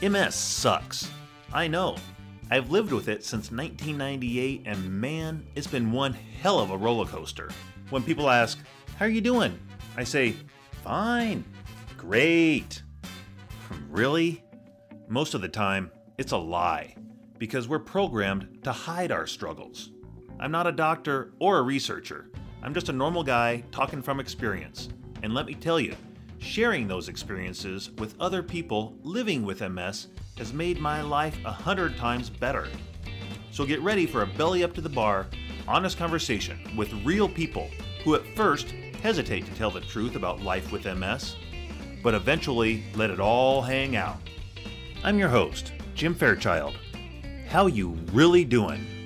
MS sucks. I know. I've lived with it since 1998, and man, it's been one hell of a roller coaster. When people ask, How are you doing? I say, Fine. Great. Really? Most of the time, it's a lie, because we're programmed to hide our struggles. I'm not a doctor or a researcher. I'm just a normal guy talking from experience. And let me tell you, sharing those experiences with other people living with MS has made my life a hundred times better. So get ready for a belly up to the bar, honest conversation with real people who at first hesitate to tell the truth about life with MS, but eventually let it all hang out. I'm your host, Jim Fairchild. How you really doing?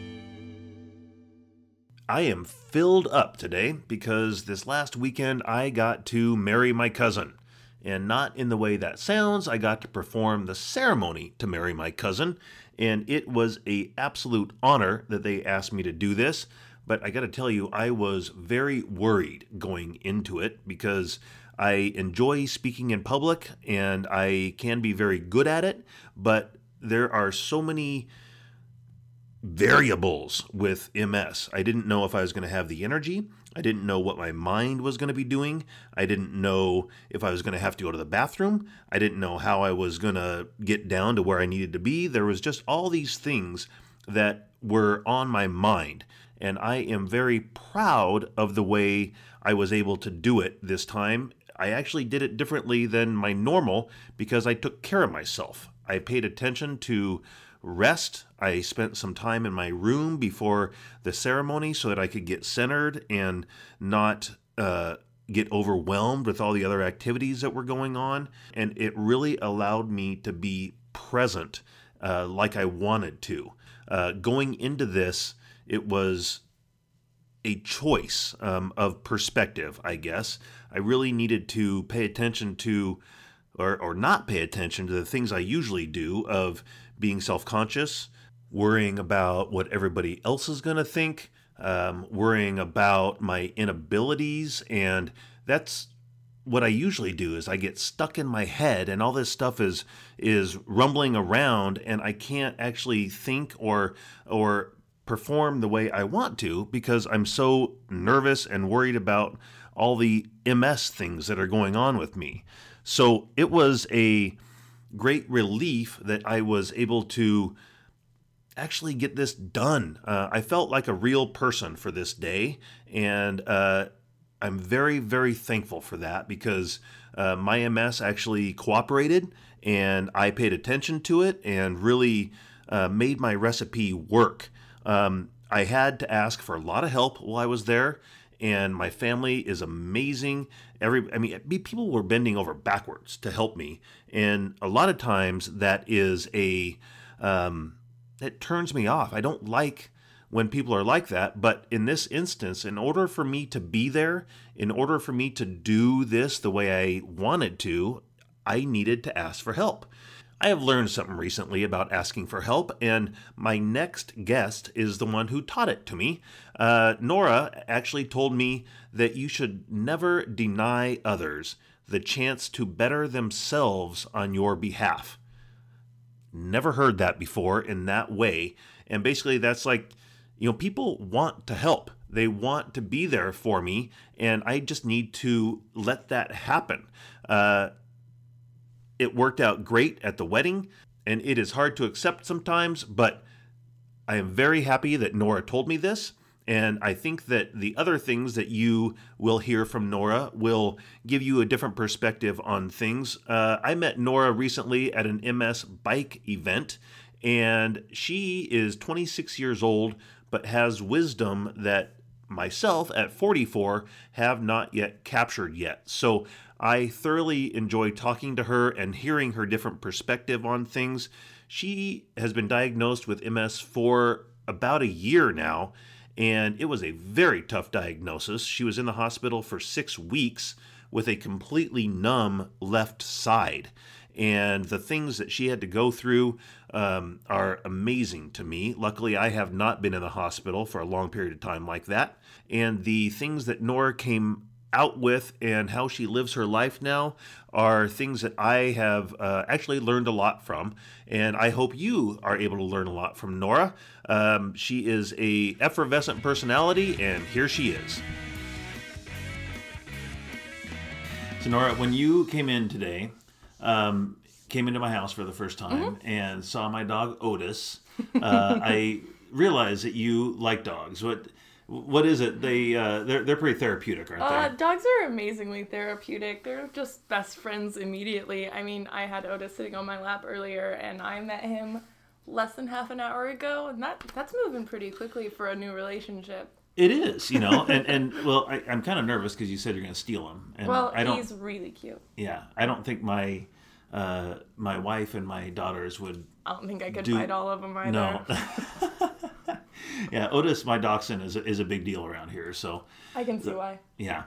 I am filled up today because this last weekend I got to marry my cousin. And not in the way that sounds, I got to perform the ceremony to marry my cousin, and it was a absolute honor that they asked me to do this. But I got to tell you, I was very worried going into it because I enjoy speaking in public and I can be very good at it, but there are so many variables with MS. I didn't know if I was going to have the energy. I didn't know what my mind was going to be doing. I didn't know if I was going to have to go to the bathroom. I didn't know how I was going to get down to where I needed to be. There was just all these things that were on my mind. And I am very proud of the way I was able to do it this time. I actually did it differently than my normal because I took care of myself. I paid attention to rest. I spent some time in my room before the ceremony so that I could get centered and not uh, get overwhelmed with all the other activities that were going on. And it really allowed me to be present uh, like I wanted to. Uh, going into this, it was a choice um, of perspective, I guess. I really needed to pay attention to, or, or not pay attention to the things I usually do of being self conscious, worrying about what everybody else is going to think, um, worrying about my inabilities. And that's what I usually do is I get stuck in my head and all this stuff is is rumbling around and I can't actually think or or perform the way I want to because I'm so nervous and worried about all the MS things that are going on with me. So it was a great relief that I was able to actually get this done. Uh, I felt like a real person for this day, and uh, I'm very, very thankful for that because uh, my MS actually cooperated and I paid attention to it and really uh, made my recipe work. Um, I had to ask for a lot of help while I was there, and my family is amazing. Every, I mean, people were bending over backwards to help me, and a lot of times that is a um, that turns me off. I don't like when people are like that, but in this instance, in order for me to be there, in order for me to do this the way I wanted to, I needed to ask for help. I have learned something recently about asking for help, and my next guest is the one who taught it to me. Uh, Nora actually told me that you should never deny others the chance to better themselves on your behalf. Never heard that before in that way. And basically, that's like, you know, people want to help. They want to be there for me, and I just need to let that happen. Uh, it worked out great at the wedding, and it is hard to accept sometimes, but I am very happy that Nora told me this. And I think that the other things that you will hear from Nora will give you a different perspective on things. Uh, I met Nora recently at an MS bike event, and she is 26 years old, but has wisdom that myself at 44 have not yet captured yet. So I thoroughly enjoy talking to her and hearing her different perspective on things. She has been diagnosed with MS for about a year now, and it was a very tough diagnosis. She was in the hospital for six weeks with a completely numb left side. And the things that she had to go through um, are amazing to me. Luckily, I have not been in the hospital for a long period of time like that. And the things that Nora came out with and how she lives her life now are things that I have uh, actually learned a lot from, and I hope you are able to learn a lot from Nora. Um, she is a effervescent personality, and here she is. So Nora, when you came in today, um, came into my house for the first time Mm-hmm. and saw my dog Otis, uh, I realized that you like dogs. What what is it? They uh, they're they're pretty therapeutic, aren't Uh, they? dogs are amazingly therapeutic. They're just best friends immediately. I mean, I had Otis sitting on my lap earlier, and I met him less than half an hour ago, and that that's moving pretty quickly for a new relationship. It is, you know, and and well, I, I'm kind of nervous because you said you're going to steal him, and Well, I don't. he's really cute. Yeah, I don't think my uh, my wife and my daughters would. I don't think I could Do- fight all of them either. No. yeah, Otis, my dachshund, is a, is a big deal around here. So I can see why. yeah,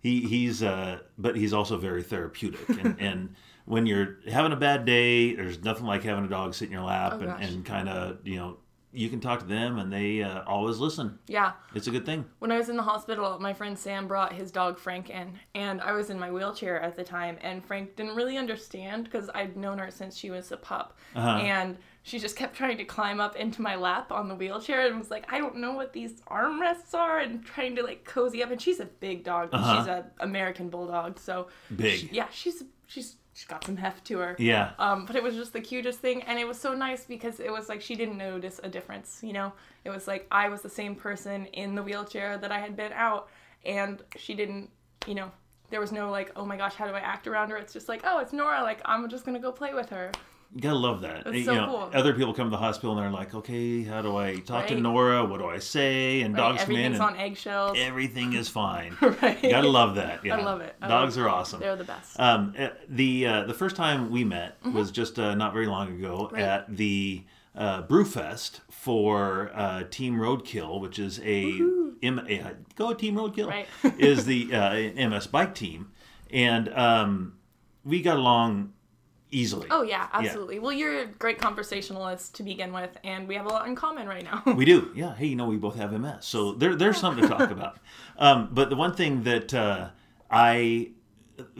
he he's uh, but he's also very therapeutic, and and when you're having a bad day, there's nothing like having a dog sit in your lap Oh, and, gosh. and kind of you know you can talk to them and they uh, always listen. Yeah. It's a good thing. When I was in the hospital, my friend Sam brought his dog Frank in, and I was in my wheelchair at the time, and Frank didn't really understand because I'd known her since she was a pup, Uh-huh. and she just kept trying to climb up into my lap on the wheelchair and was like, I don't know what these armrests are, and trying to like cozy up. And she's a big dog. Uh-huh. She's a American bulldog, so Big. she- yeah, she's she's she's got some heft to her. Yeah. Um, but it was just the cutest thing, and it was so nice because it was like she didn't notice a difference. You know, it was like I was the same person in the wheelchair that I had been out, and she didn't. You know, there was no like, oh my gosh, how do I act around her? It's just like, oh, it's Nora. Like I'm just gonna go play with her. You gotta love that. That's you so know, cool. other people come to the hospital and they're like, "Okay, how do I talk to Nora? What do I say?" And Right? dogs come in Everything's on eggshells. everything is fine. right. You gotta love that. Yeah. love it. I Dogs love are awesome. They're the best. Um, uh, the uh, the first time we met was just uh, not very long ago Mm-hmm. Right. at the uh, Brewfest for uh, Team Roadkill, which is a, M- uh, go Team Roadkill Right. is the uh, MS bike team, and um, we got along easily. Oh yeah, absolutely. Well, you're a great conversationalist to begin with, and we have a lot in common right now. We do, yeah. Hey, you know, we both have MS, so there, there's something to talk about. Um, but the one thing that uh, I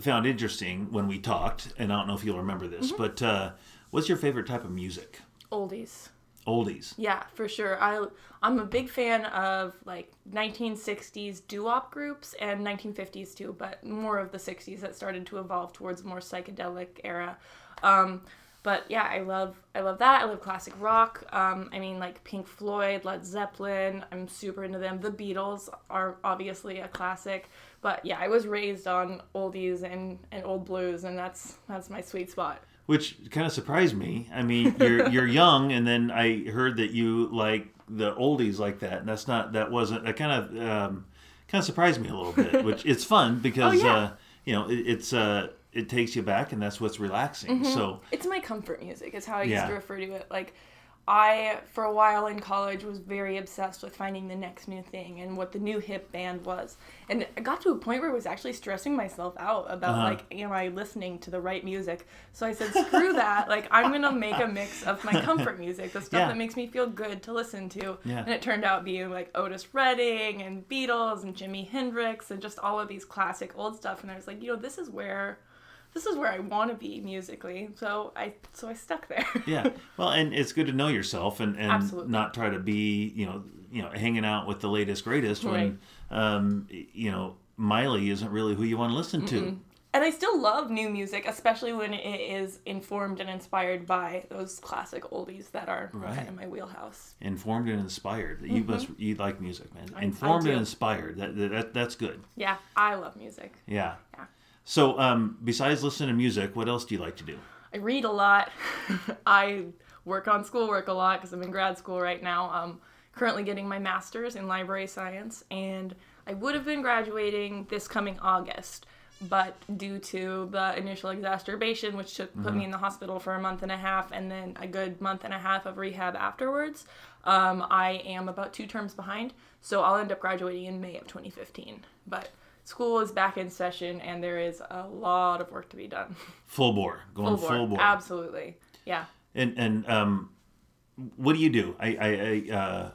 found interesting when we talked, and I don't know if you'll remember this, Mm-hmm. but uh, what's your favorite type of music? Oldies. Oldies. Yeah, for sure. I I'm a big fan of like 1960s doo-wop groups and 1950s too, but more of the 60s that started to evolve towards a more psychedelic era. Um, but yeah, I love I love that. I love classic rock. Um, I mean like Pink Floyd, Led Zeppelin. I'm super into them. The Beatles are obviously a classic. But yeah, I was raised on oldies and, and old blues, and that's that's my sweet spot. Which kind of surprised me. I mean, you're you're young, and then I heard that you like the oldies like that, and that's not that wasn't that kind of um, kind of surprised me a little bit. Which it's fun because Oh, yeah. uh, you know it, it's uh, it takes you back, and that's what's relaxing. So It's my comfort music, is how I Yeah. used to refer to it. Like, I, for a while in college, was very obsessed with finding the next new thing and what the new hip band was. And I got to a point where I was actually stressing myself out about, Uh-huh. like, am I listening to the right music? So I said, screw that. Like, I'm going to make a mix of my comfort music, the stuff Yeah. that makes me feel good to listen to. Yeah. And it turned out being, like, Otis Redding and Beatles and Jimi Hendrix and just all of these classic old stuff. And I was like, you know, this is where this is where I want to be musically. So I so I stuck there. yeah well and it's good to know yourself and, and Absolutely. not try to be you know you know hanging out with the latest greatest when um you know miley isn't really who you want to listen to and I still love new music, especially when it is informed and inspired by those classic oldies that are Right. kind of my wheelhouse. informed and inspired you must you like music man I informed and inspired that, that that's good Yeah, I love music. yeah Yeah. So um besides listening to music what else do you like to do I read a lot. I work on schoolwork a lot because I'm in grad school right now. I'm currently getting my master's in library science, and I would have been graduating this coming August, but due to the initial exacerbation, which took put me in the hospital for a month and a half, and then a good month and a half of rehab afterwards, um, I am about two terms behind. So I'll end up graduating in May of 2015. But school is back in session, and there is a lot of work to be done. full bore going Full full board. bore Absolutely. Yeah. and and um what do you do i i, I uh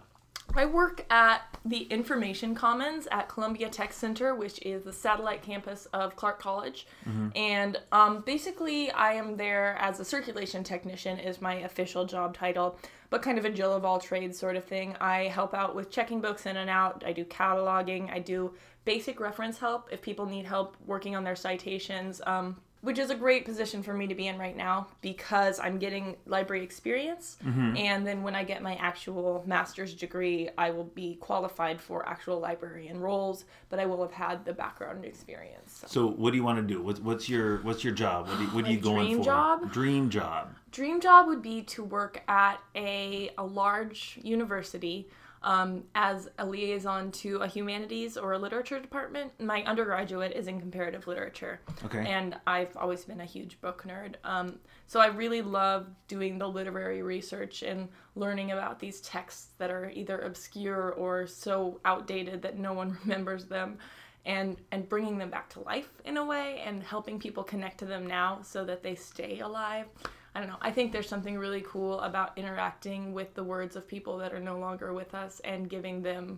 I work at the Information Commons at Columbia Tech Center, which is the satellite campus of Clark College. And um, basically, I am there as a circulation technician, is my official job title, but kind of a Jill of all trades sort of thing. I help out with checking books in and out, I do cataloging, I do basic reference help if people need help working on their citations. Um, which is a great position for me to be in right now because I'm getting library experience. And then when I get my actual master's degree, I will be qualified for actual librarian roles, but I will have had the background experience. So. So what do you want to do? What's what's your what's your job? What, do you, what are you going dream for? job? Dream job. Dream job would be to work at a, a large university um, as a liaison to a humanities or a literature department. My undergraduate is in comparative literature. Okay. And I've always been a huge book nerd. Um, so I really love doing the literary research and learning about these texts that are either obscure or so outdated that no one remembers them. And, and bringing them back to life in a way and helping people connect to them now so that they stay alive. I don't know. I think there's something really cool about interacting with the words of people that are no longer with us and giving them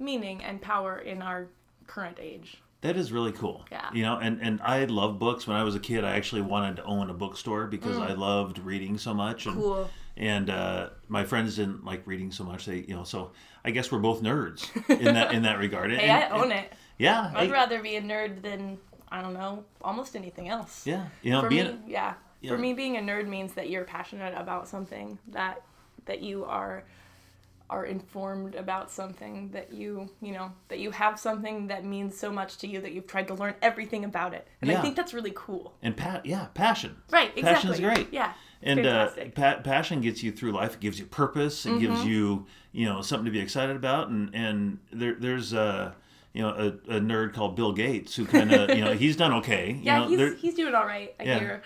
meaning and power in our current age. That is really cool. Yeah. You know, and and I love books. When I was a kid, I actually wanted to own a bookstore because I loved reading so much. And, Mm. Cool. And uh, my friends didn't like reading so much. They, you know, so I guess we're both nerds in that in that regard. Hey, And- I own and- it. Yeah. I'd I- rather be a nerd than I don't know, almost anything else. yeah. You know, For being me, yeah. Yeah. For me, being a nerd means that you're passionate about something that that you are are informed about something that you you know that you have something that means so much to you that you've tried to learn everything about it and Yeah. i think that's really cool and pat yeah, passion. right exactly Passion is great. yeah and uh, fantastic. pa- passion gets you through life. It gives you purpose. It gives Mm-hmm. you you know something to be excited about. And and there there's uh you know a, a nerd called Bill Gates who kind of you know he's done okay. You yeah know, he's, he's doing all right i Yeah. hear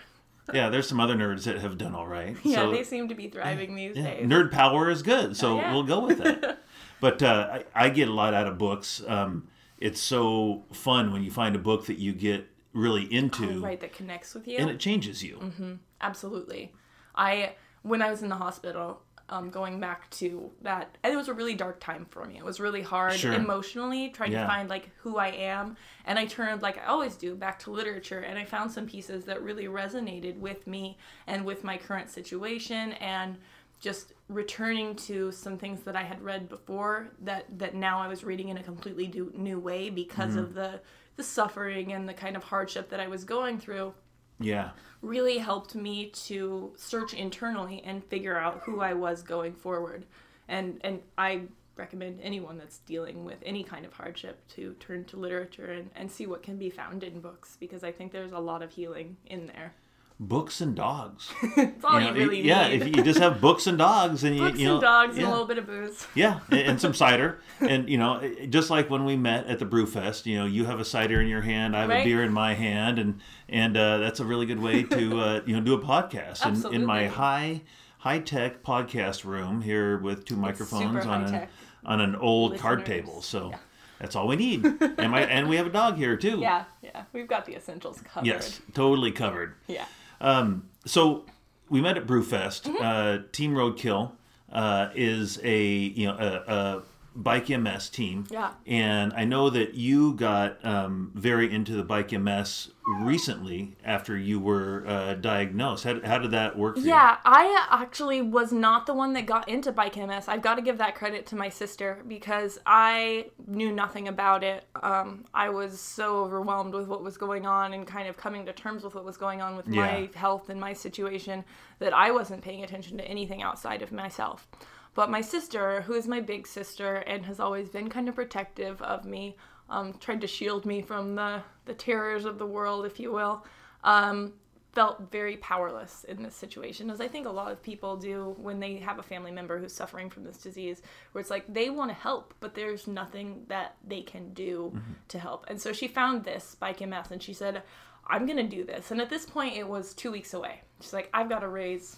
yeah. There's some other nerds that have done all right. yeah so, they seem to be thriving these yeah, days nerd power is good. So yeah. we'll go with that. but uh, I, I get a lot out of books. Um, it's so fun when you find a book that you get really into, Oh, right that connects with you and it changes you. absolutely i when i was in the hospital um, going back to that and it was a really dark time for me it was really hard Sure. emotionally trying Yeah. to find like who i am and i turned like i always do back to literature and i found some pieces that really resonated with me and with my current situation and just returning to some things that i had read before that that now i was reading in a completely new, new way because of the the suffering and the kind of hardship that i was going through Yeah. really helped me to search internally and figure out who I was going forward. And and I recommend anyone that's dealing with any kind of hardship to turn to literature and, and see what can be found in books because I think there's a lot of healing in there. Books and dogs. It's all you, know, really yeah, need. if you just have books and dogs and you, Books you know, and dogs yeah, and a little bit of booze. yeah, and, and some cider, and you know, just like when we met at the Brewfest, you know, you have a cider in your hand, I have a beer in my hand, and and uh, that's a really good way to uh, you know do a podcast in, in my high high tech podcast room here with two microphones on an high-tech. on an old card table. So Yeah. that's all we need, and my and we have a dog here too. Yeah, yeah. We've got the essentials covered. Yes, totally covered. Yeah. Um, so we met at Brewfest. Mm-hmm. Uh, team Roadkill uh, is a you know a, a bike MS team. Yeah. And I know that you got um, very into the bike MS recently after you were uh, diagnosed. How, how did that work for you? Yeah, I actually was not the one that got into bike MS. I've got to give that credit to my sister because I knew nothing about it. Um, I was so overwhelmed with what was going on and kind of coming to terms with what was going on with my health and my situation that I wasn't paying attention to anything outside of myself. But my sister, who is my big sister and has always been kind of protective of me, um, tried to shield me from the, the terrors of the world, if you will, um, felt very powerless in this situation, as I think a lot of people do when they have a family member who's suffering from this disease, where it's like they want to help, but there's nothing that they can do to help. And so she found this Bike MS and she said, I'm going to do this. And at this point, it was two weeks away. She's like, I've got to raise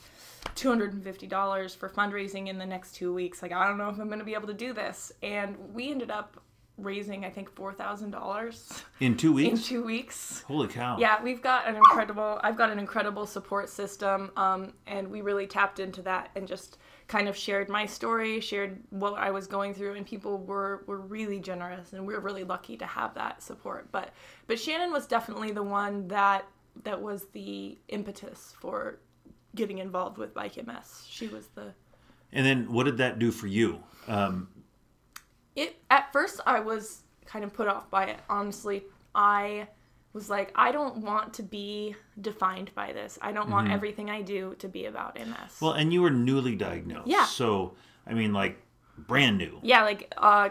$250 for fundraising in the next two weeks. Like, I don't know if I'm going to be able to do this. And we ended up raising I think four thousand dollars In two weeks. in two weeks. Holy cow. Yeah, we've got an incredible. I've got an incredible support system, um, and we really tapped into that and just kind of shared my story, shared what I was going through, and people were were really generous, and we were really lucky to have that support. But but Shannon was definitely the one that that was the impetus for getting involved with Bike MS. She was the And then what did that do for you? Um, it at first I was kind of put off by it. Honestly, I was like, I don't want to be defined by this. I don't want everything I do to be about MS. Mm-hmm. well, and you were newly diagnosed. Yeah. So, I mean, like, brand new. yeah, like uh,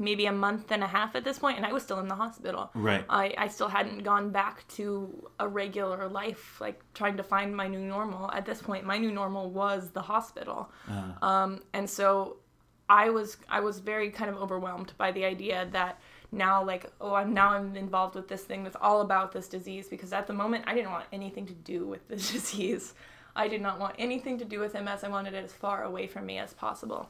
maybe a month and a half at this point, and I was still in the hospital. Right. I, I still hadn't gone back to a regular life, like trying to find my new normal. At this point, my new normal was the hospital. Um, and so I was I was very kind of overwhelmed by the idea that now like oh I'm now I'm involved with this thing that's all about this disease because at the moment I didn't want anything to do with this disease. I did not want anything to do with MS. I wanted it as far away from me as possible.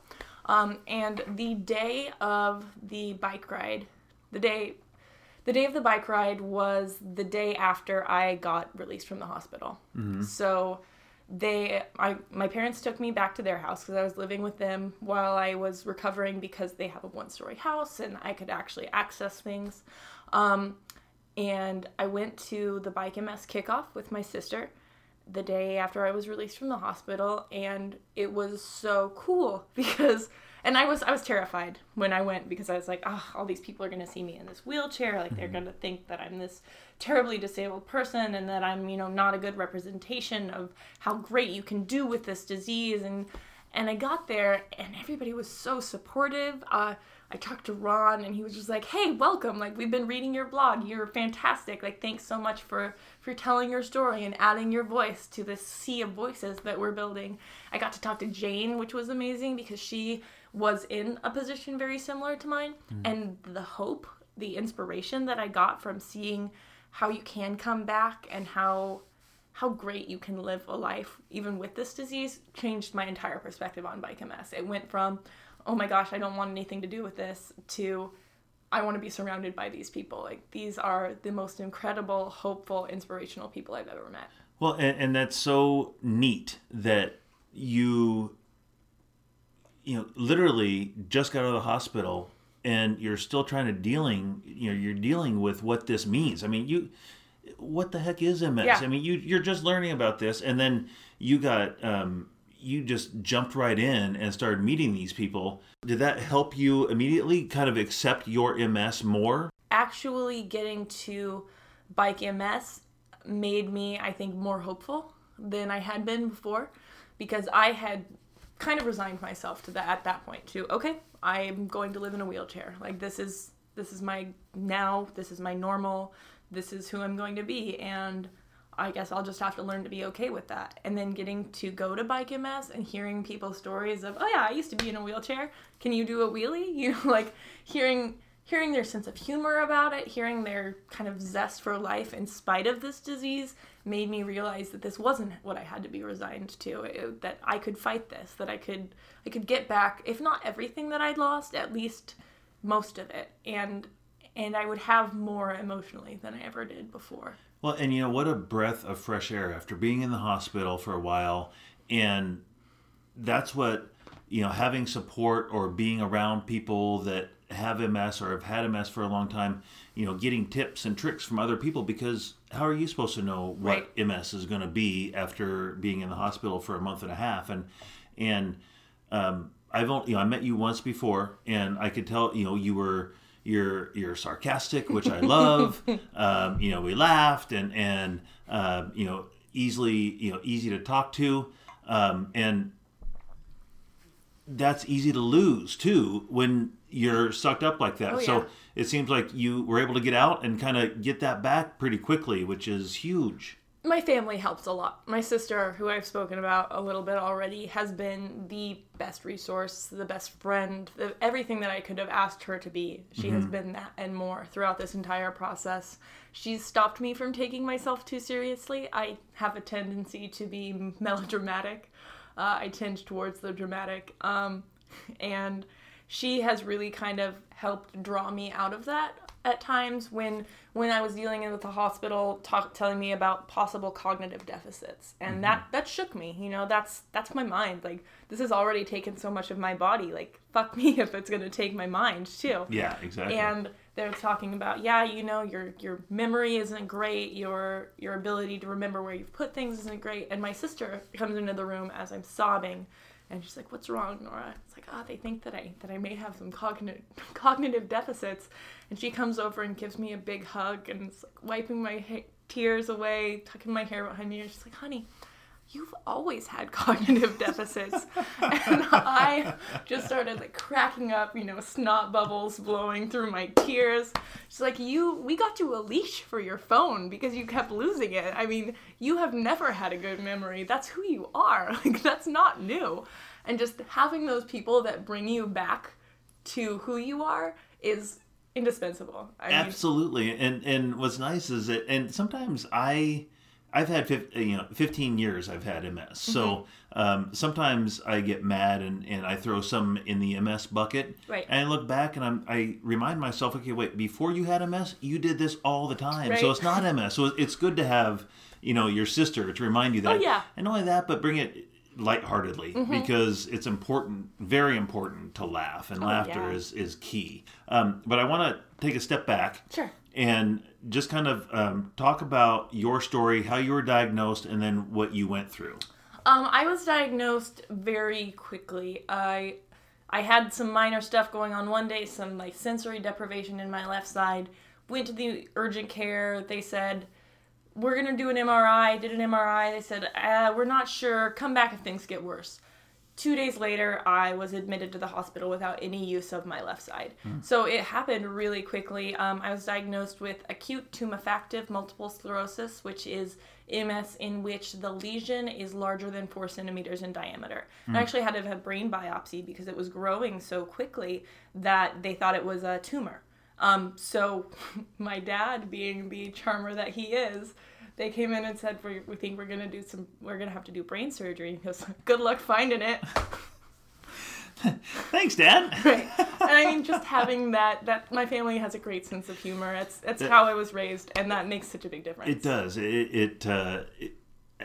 Um, and the day of the bike ride, the day the day of the bike ride was the day after I got released from the hospital. So they I my parents took me back to their house because I was living with them while I was recovering because they have a one story house and I could actually access things. Um, and I went to the Bike MS kickoff with my sister the day after I was released from the hospital and it was so cool because and I was I was terrified when I went because I was like, oh, all these people are gonna see me in this wheelchair, like they're gonna think that I'm this terribly disabled person and that I'm, you know, not a good representation of how great you can do with this disease and and I got there and everybody was so supportive. Uh, I talked to Ron and he was just like, "Hey, welcome. Like we've been reading your blog. You're fantastic. Like thanks so much for for telling your story and adding your voice to this sea of voices that we're building." I got to talk to Jane, which was amazing because she was in a position very similar to mine hmm. and the hope, the inspiration that I got from seeing how you can come back and how how great you can live a life even with this disease changed my entire perspective on bike MS. It went from, oh my gosh, I don't want anything to do with this to I want to be surrounded by these people. Like these are the most incredible, hopeful, inspirational people I've ever met. Well, and, and that's so neat that you, you know, literally just got out of the hospital and you're still trying to dealing, you know, you're dealing with what this means. I mean, you, what the heck is MS? Yeah. I mean, you you're just learning about this, and then you got, um, you just jumped right in and started meeting these people. Did that help you immediately kind of accept your MS more? Actually getting to bike MS made me, I think, more hopeful than I had been before because I had kind of resigned myself to that at that point to okay, I'm going to live in a wheelchair. Like this is this is my now, this is my normal, this is who I'm going to be and I guess I'll just have to learn to be okay with that. And then getting to go to Bike MS and hearing people's stories of, oh yeah, I used to be in a wheelchair. Can you do a wheelie? You know, like hearing hearing their sense of humor about it, hearing their kind of zest for life in spite of this disease made me realize that this wasn't what I had to be resigned to. It- that I could fight this, that I could I could get back, if not everything that I'd lost, at least most of it. And and I would have more emotionally than I ever did before. Well, and you know what a breath of fresh air after being in the hospital for a while, and that's what you know having support or being around people that have MS or have had MS for a long time. You know, getting tips and tricks from other people because how are you supposed to know what MS is going to be after being in the hospital for a month and a half? And and um, I've only you know I met you once before, and I could tell you know you were you're you're sarcastic, which I love. um, you know, we laughed and and uh, you know easily you know easy to talk to, um, and that's easy to lose too when you're sucked up like that. Oh, so yeah. it seems like you were able to get out and kind of get that back pretty quickly, which is huge. My family helps a lot. My sister, who I've spoken about a little bit already, has been the best resource, the best friend, the, everything that I could have asked her to be. She has been that and more throughout this entire process. She's stopped me from taking myself too seriously. I have a tendency to be melodramatic. Uh, I tend towards the dramatic. Um, and she has really kind of helped draw me out of that at times when when I was dealing with the hospital talk, telling me about possible cognitive deficits. And Mm-hmm. that that shook me you know that's that's my mind. Like this has already taken so much of my body. Like fuck me if it's going to take my mind too. Yeah, exactly. and they're talking about yeah you know your your memory isn't great. Your your ability to remember where you've put things isn't great. And my sister comes into the room as i'm sobbing and she's like what's wrong nora? It's like ah they think that i that i may have some cognitive cognitive deficits and she comes over and gives me a big hug and is like wiping my ha- tears away tucking my hair behind me and she's like honey you've always had cognitive deficits. and I just started like cracking up, you know, snot bubbles blowing through my tears. She's like, You, we got you a leash for your phone because you kept losing it. I mean, you have never had a good memory. That's who you are. Like, that's not new. And just having those people that bring you back to who you are is indispensable. I mean, Absolutely, and and what's nice is that, and sometimes I, I've had fif- you know 15 years I've had MS, so Mm-hmm. um, sometimes I get mad and and I throw some in the MS bucket, Right. And I look back and I'm I remind myself, okay, wait, before you had MS, you did this all the time, so it's not MS. So it's good to have you know your sister to remind you that. Oh, yeah. and not only that, but bring it lightheartedly Mm-hmm. because it's important, very important to laugh, and laughter Oh, yeah. is is key. Um, but I want to take a step back Sure. and just kind of um, talk about your story, how you were diagnosed, and then what you went through. Um, I was diagnosed very quickly. I I had some minor stuff going on one day, some like sensory deprivation in my left side. Went to the urgent care. They said we're gonna do an MRI. Did an MRI. They said uh, we're not sure. Come back if things get worse. Two days later, I was admitted to the hospital without any use of my left side. So it happened really quickly. Um, I was diagnosed with acute tumefactive multiple sclerosis, which is MS in which the lesion is larger than four centimeters in diameter. I actually had to have a brain biopsy because it was growing so quickly that they thought it was a tumor. Um, so my dad, being the charmer that he is, they came in and said, we, we think we're gonna do some, we're gonna have to do brain surgery. He goes, good luck finding it. Thanks, Dad. right. And I mean, just having that, that my family has a great sense of humor. It's, it's how I was raised, and that makes such a big difference. It does. It. it, uh, it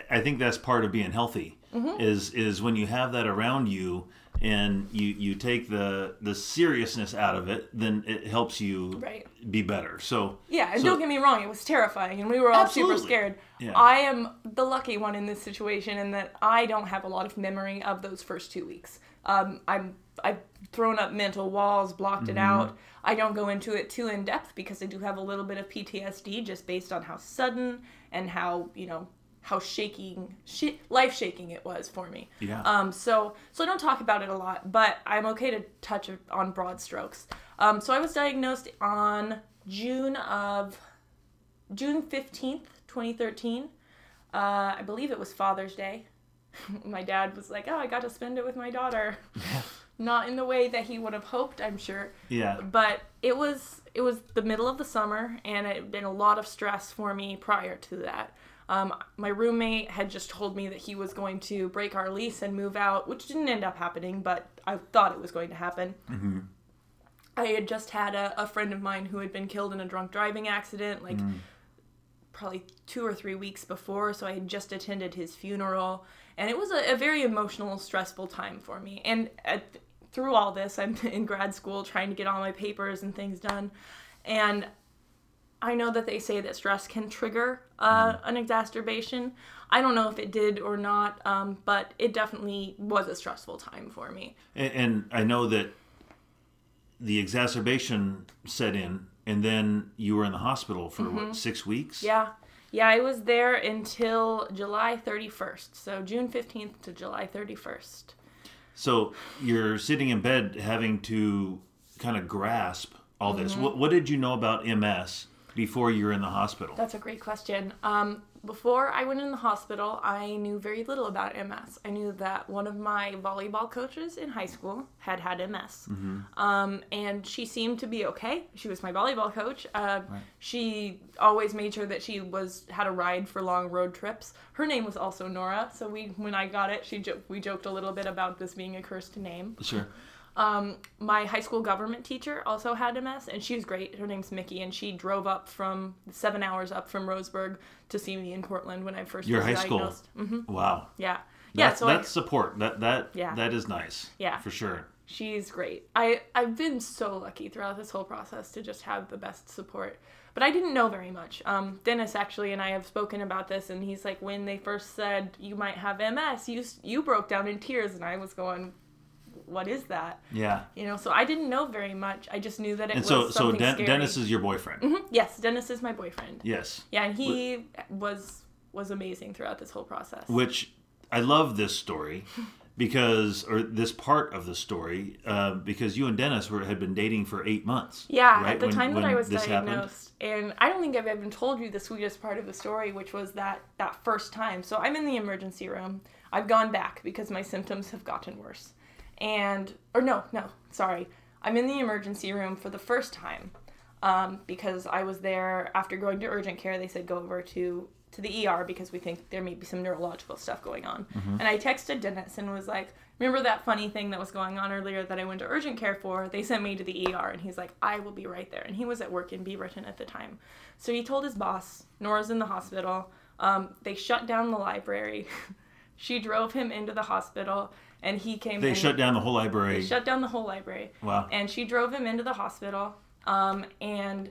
I think that's part of being healthy. Is is when you have that around you, and you you take the the seriousness out of it, then it helps you Right. be better. So Yeah, and so- don't get me wrong, it was terrifying, and we were all super scared. Yeah. I am the lucky one in this situation in that I don't have a lot of memory of those first two weeks. Um, I'm I've thrown up mental walls, blocked it Mm-hmm. out. I don't go into it too in depth because I do have a little bit of PTSD just based on how sudden and how you know how shaking, sh- life shaking it was for me. Yeah. Um, so so I don't talk about it a lot, but I'm okay to touch on broad strokes. Um, so I was diagnosed on June of June fifteenth, twenty thirteen. Uh, I believe it was Father's Day. my dad was like, "Oh, I got to spend it with my daughter." Not in the way that he would have hoped, I'm sure yeah. but it was it was the middle of the summer and it had been a lot of stress for me prior to that um, my roommate had just told me that he was going to break our lease and move out which didn't end up happening but i thought it was going to happen. I had just had a, a friend of mine who had been killed in a drunk driving accident like probably two or three weeks before, so I had just attended his funeral, and it was a, a very emotional, stressful time for me. And at, through all this, I'm in grad school trying to get all my papers and things done, and I know that they say that stress can trigger uh, an exacerbation. I don't know if it did or not, um, but it definitely was a stressful time for me. And, and I know that the exacerbation set in, and then you were in the hospital for what six weeks? Mm-hmm. Yeah. Yeah, I was there until July 31st. So June 15th to July 31st. So you're sitting in bed having to kind of grasp all this. Mm-hmm. What, what did you know about MS before you were in the hospital? That's a great question. Um, before I went in the hospital, I knew very little about MS. I knew that one of my volleyball coaches in high school had had MS, um, and she seemed to be okay. She was my volleyball coach. Uh, She always made sure that she was had a ride for long road trips. Her name was also Nora, so we when I got it, she jo- we joked a little bit about this being a cursed name. Sure. Um, my high school government teacher also had MS, and she was great. Her name's Mickey, and she drove up from seven hours up from Roseburg to see me in Portland when I first Your was high school. diagnosed. hmm Wow. Yeah, yeah. That's, I, support. That that Yeah. that is nice. Yeah. For sure. She's great. I I've been so lucky throughout this whole process to just have the best support. But I didn't know very much. Um, Dennis actually and I have spoken about this, and he's like, when they first said you might have MS, you you broke down in tears, and I was going, what is that? Yeah. You know, so I didn't know very much. I just knew that it And was so so something Den- scary. Dennis is your boyfriend. Mhm. Yes, Dennis is my boyfriend. Yes. Yeah, and he was was amazing throughout this whole process. Which I love this story because or this part of the story uh, because you and Dennis were had been dating for eight months. Yeah, right? at the When- time that I was this happened? diagnosed, and I don't think I've even told you the sweetest part of the story, which was that that first time. So I'm in the emergency room. I've gone back because my symptoms have gotten worse, and or no, no, sorry, I'm in the emergency room for the first time um, because I was there after going to urgent care. They said go over to to the ER because we think there may be some neurological stuff going on. And I texted Dennis and was like, "Remember that funny thing that was going on earlier that I went to urgent care for? They sent me to the ER." And he's like, "I will be right there." And he was at work in Beaverton at the time, so he told his boss, "Nora's in the hospital." Um, they shut down the library. she drove him into the hospital, and he came. They shut down the whole library. They shut down the whole library wow. and she drove him into the hospital um, and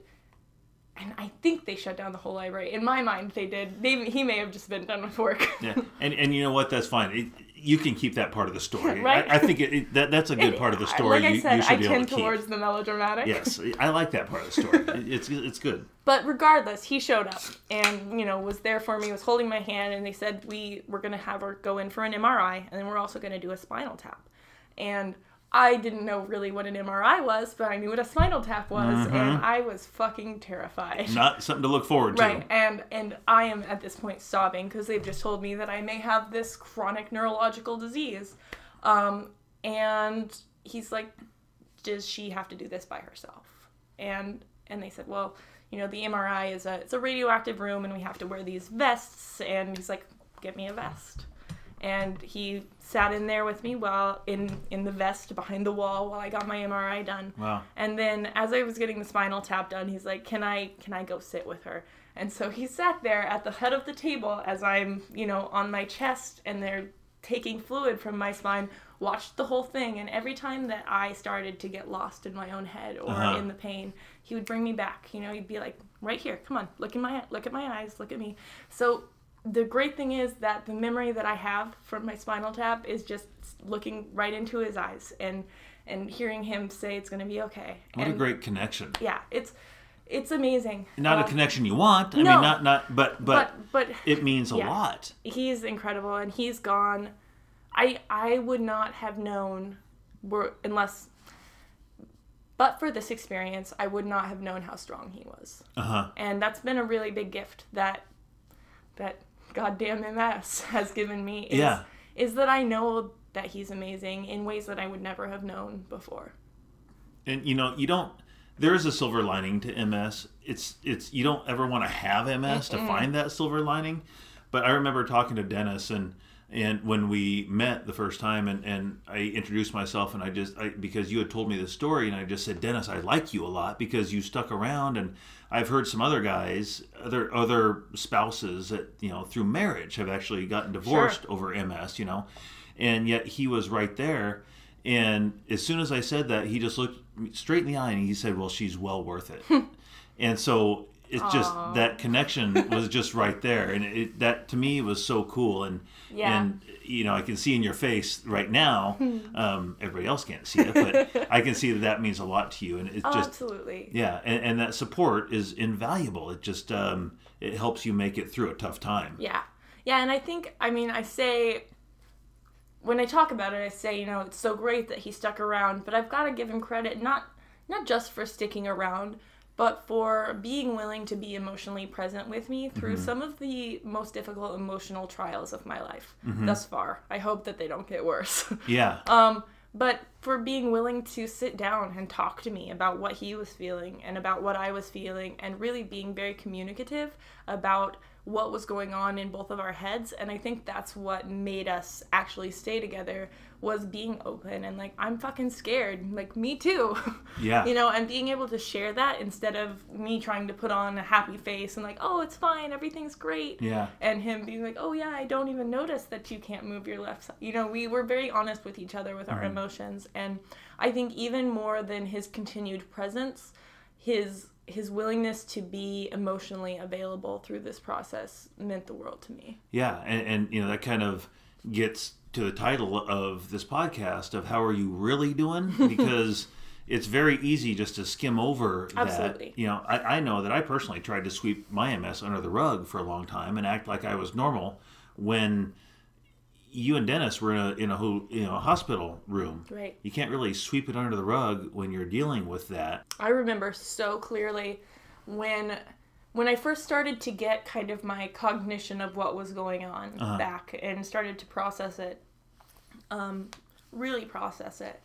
and I think they shut down the whole library. In my mind, they did. They, he may have just been done with work. yeah. And and you know what? That's fine. It, you can keep that part of the story. Right? I, I think it, it, that that's a good And, part of the story. Like I you, said, you should I be able tend to keep. towards the melodramatic. Yes, I like that part of the story. It's it's good. But regardless, he showed up and you know was there for me, was holding my hand, and they said we were gonna have her go in for an MRI, and then we're also gonna do a spinal tap. And I didn't know really what an MRI was, but I knew what a spinal tap was, Mm-hmm. and I was fucking terrified. Not something to look forward to. Right, and and I am at this point sobbing because they've just told me that I may have this chronic neurological disease, um, and he's like, does she have to do this by herself? And and they said, well, you know, the MRI is a it's a radioactive room, and we have to wear these vests. And he's like, get me a vest. And he sat in there with me while in in the vest behind the wall while I got my MRI done. Wow. And then as I was getting the spinal tap done, he's like, "Can I can I go sit with her?" And so he sat there at the head of the table as I'm, you know, on my chest and they're taking fluid from my spine, watched the whole thing, and every time that I started to get lost in my own head or Uh-huh. in the pain, he would bring me back. You know, he'd be like, "Right here. Come on. Look in my look at my eyes. Look at me." So the great thing is that the memory that I have from my spinal tap is just looking right into his eyes and and hearing him say it's going to be okay. What and a great connection. yeah, it's it's amazing. Not a Um, connection you want. I no. mean, not not. But but, but but it means a yeah. lot. he's incredible and he's gone. I I would not have known were unless but for this experience, I would not have known how strong he was. Uh huh. And that's been a really big gift that that goddamn MS has given me is, Yeah. is that I know that he's amazing in ways that I would never have known before. And you know, you don't. There is a silver lining to MS. It's it's you don't ever want to have MS to find that silver lining. But I remember talking to Dennis and and when we met the first time and, and I introduced myself and I just I, because you had told me the story and I just said Dennis I like you a lot because you stuck around and I've heard some other guys other other spouses that you know through marriage have actually gotten divorced over MS you know and yet he was right there and as soon as I said that, he just looked straight in the eye and he said, "Well, she's well worth it." and so it's just that connection was just right there, and it, that to me was so cool. And Yeah. and you know, I can see in your face right now. um, everybody else can't see it, but I can see that that means a lot to you, and it's Oh, just absolutely. yeah, and, and that support is invaluable. It just um, it helps you make it through a tough time. Yeah. Yeah, and I think I mean I say when I talk about it, I say, you know, it's so great that he stuck around, but I've got to give him credit not not just for sticking around, but for being willing to be emotionally present with me through some of the most difficult emotional trials of my life thus far. I hope that they don't get worse. Yeah, Um, but for being willing to sit down and talk to me about what he was feeling and about what I was feeling, and really being very communicative about what was going on in both of our heads and i think that's what made us actually stay together was being open and like i'm fucking scared like me too Yeah. you know and being able to share that instead of me trying to put on a happy face and like oh it's fine everything's great Yeah. and him being like oh yeah i don't even notice that you can't move your left side you know we were very honest with each other with our mm-hmm. emotions and i think even more than his continued presence his his willingness to be emotionally available through this process meant the world to me Yeah, and, and you know that kind of gets to the title of this podcast of how are you really doing because it's very easy just to skim over that. Absolutely. You know, I, I know that I personally tried to sweep my MS under the rug for a long time and act like I was normal when you and Dennis were in a in a you know a hospital room. Right. You can't really sweep it under the rug when you're dealing with that. I remember so clearly when when I first started to get kind of my cognition of what was going on back and started to process it, um, really process it.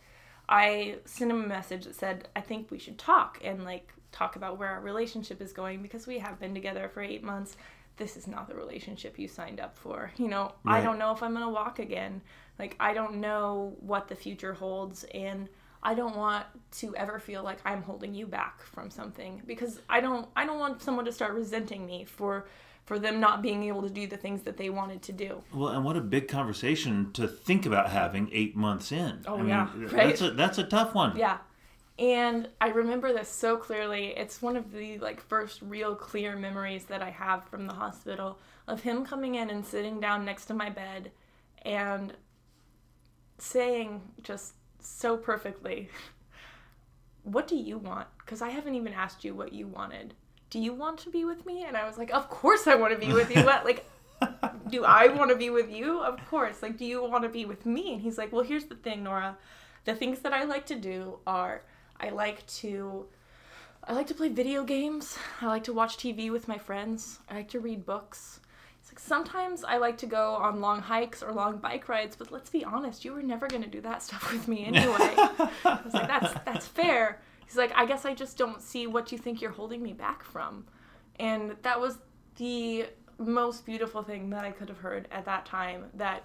I sent him a message that said, "I think we should talk and like talk about where our relationship is going because we have been together for eight months. This is not the relationship you signed up for. You know, I don't know if I'm gonna walk again. Like I don't know what the future holds and." I don't want to ever feel like I'm holding you back from something because I don't I don't want someone to start resenting me for for them not being able to do the things that they wanted to do. Well, and what a big conversation to think about having eight months in. Oh, I mean, yeah, that's right? a that's a tough one. Yeah. And I remember this so clearly. It's one of the like first real clear memories that I have from the hospital of him coming in and sitting down next to my bed and saying just so perfectly, "What do you want?" Cuz I haven't even asked you what you wanted. Do you want to be with me? And I was like, "Of course I want to be with you." What like do I want to be with you? Of course. Like, do you want to be with me? And he's like, well, here's the thing, Nora. The things that I like to do are I like to I like to play video games. I like to watch TV with my friends. I like to read books. It's like sometimes I like to go on long hikes or long bike rides, but let's be honest, you were never going to do that stuff with me anyway. I was like, that's that's fair. He's like, I guess I just don't see what you think you're holding me back from. And that was the most beautiful thing that I could have heard at that time that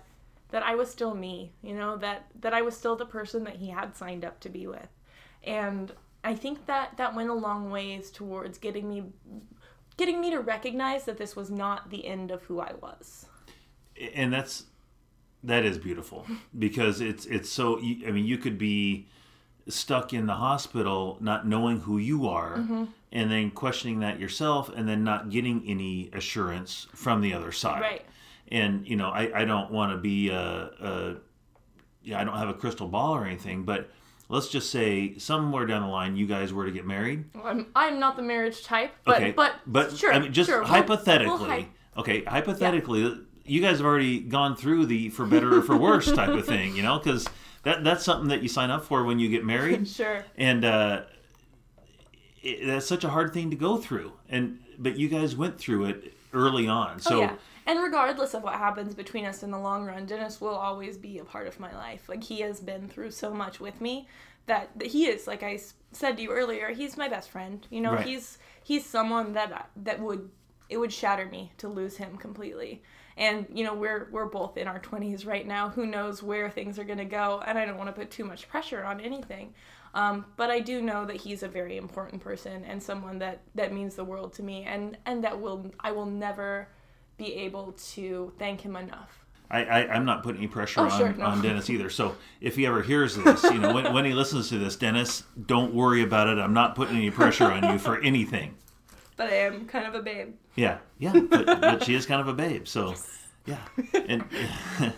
that I was still me, you know, that that I was still the person that he had signed up to be with. And I think that that went a long ways towards getting me getting me to recognize that this was not the end of who I was. and that's that is beautiful because it's it's so i mean you could be stuck in the hospital not knowing who you are Mm-hmm. and then questioning that yourself and then not getting any assurance from the other side Right. and you know i, I don't want to be a, a yeah i don't have a crystal ball or anything but let's just say somewhere down the line you guys were to get married. I'm I'm not the marriage type, but okay but but sure, i mean just sure, we'll- hypothetically we'll hy- okay hypothetically you guys have already gone through the for better or for worse type of thing you know because that that's something that you sign up for when you get married. Sure. and uh it, that's such a hard thing to go through. And but you guys went through it early on. So oh, yeah. And regardless of what happens between us in the long run, Dennis will always be a part of my life. Like he has been through so much with me that, that he is, like I said to you earlier, he's my best friend. You know, Right. he's he's someone that that would it would shatter me to lose him completely. And you know, we're we're both in our 20s right now. Who knows where things are going to go? And I don't want to put too much pressure on anything. Um, but I do know that he's a very important person and someone that that means the world to me, and and that will I will never be able to thank him enough. I, I, I'm not putting any pressure Oh, on, sure, no. on Dennis either. So if he ever hears this, you know, when, when he listens to this, Dennis, don't worry about it. I'm not putting any pressure on you for anything. But I am kind of a babe. Yeah, yeah, but, but she is kind of a babe, so yeah, and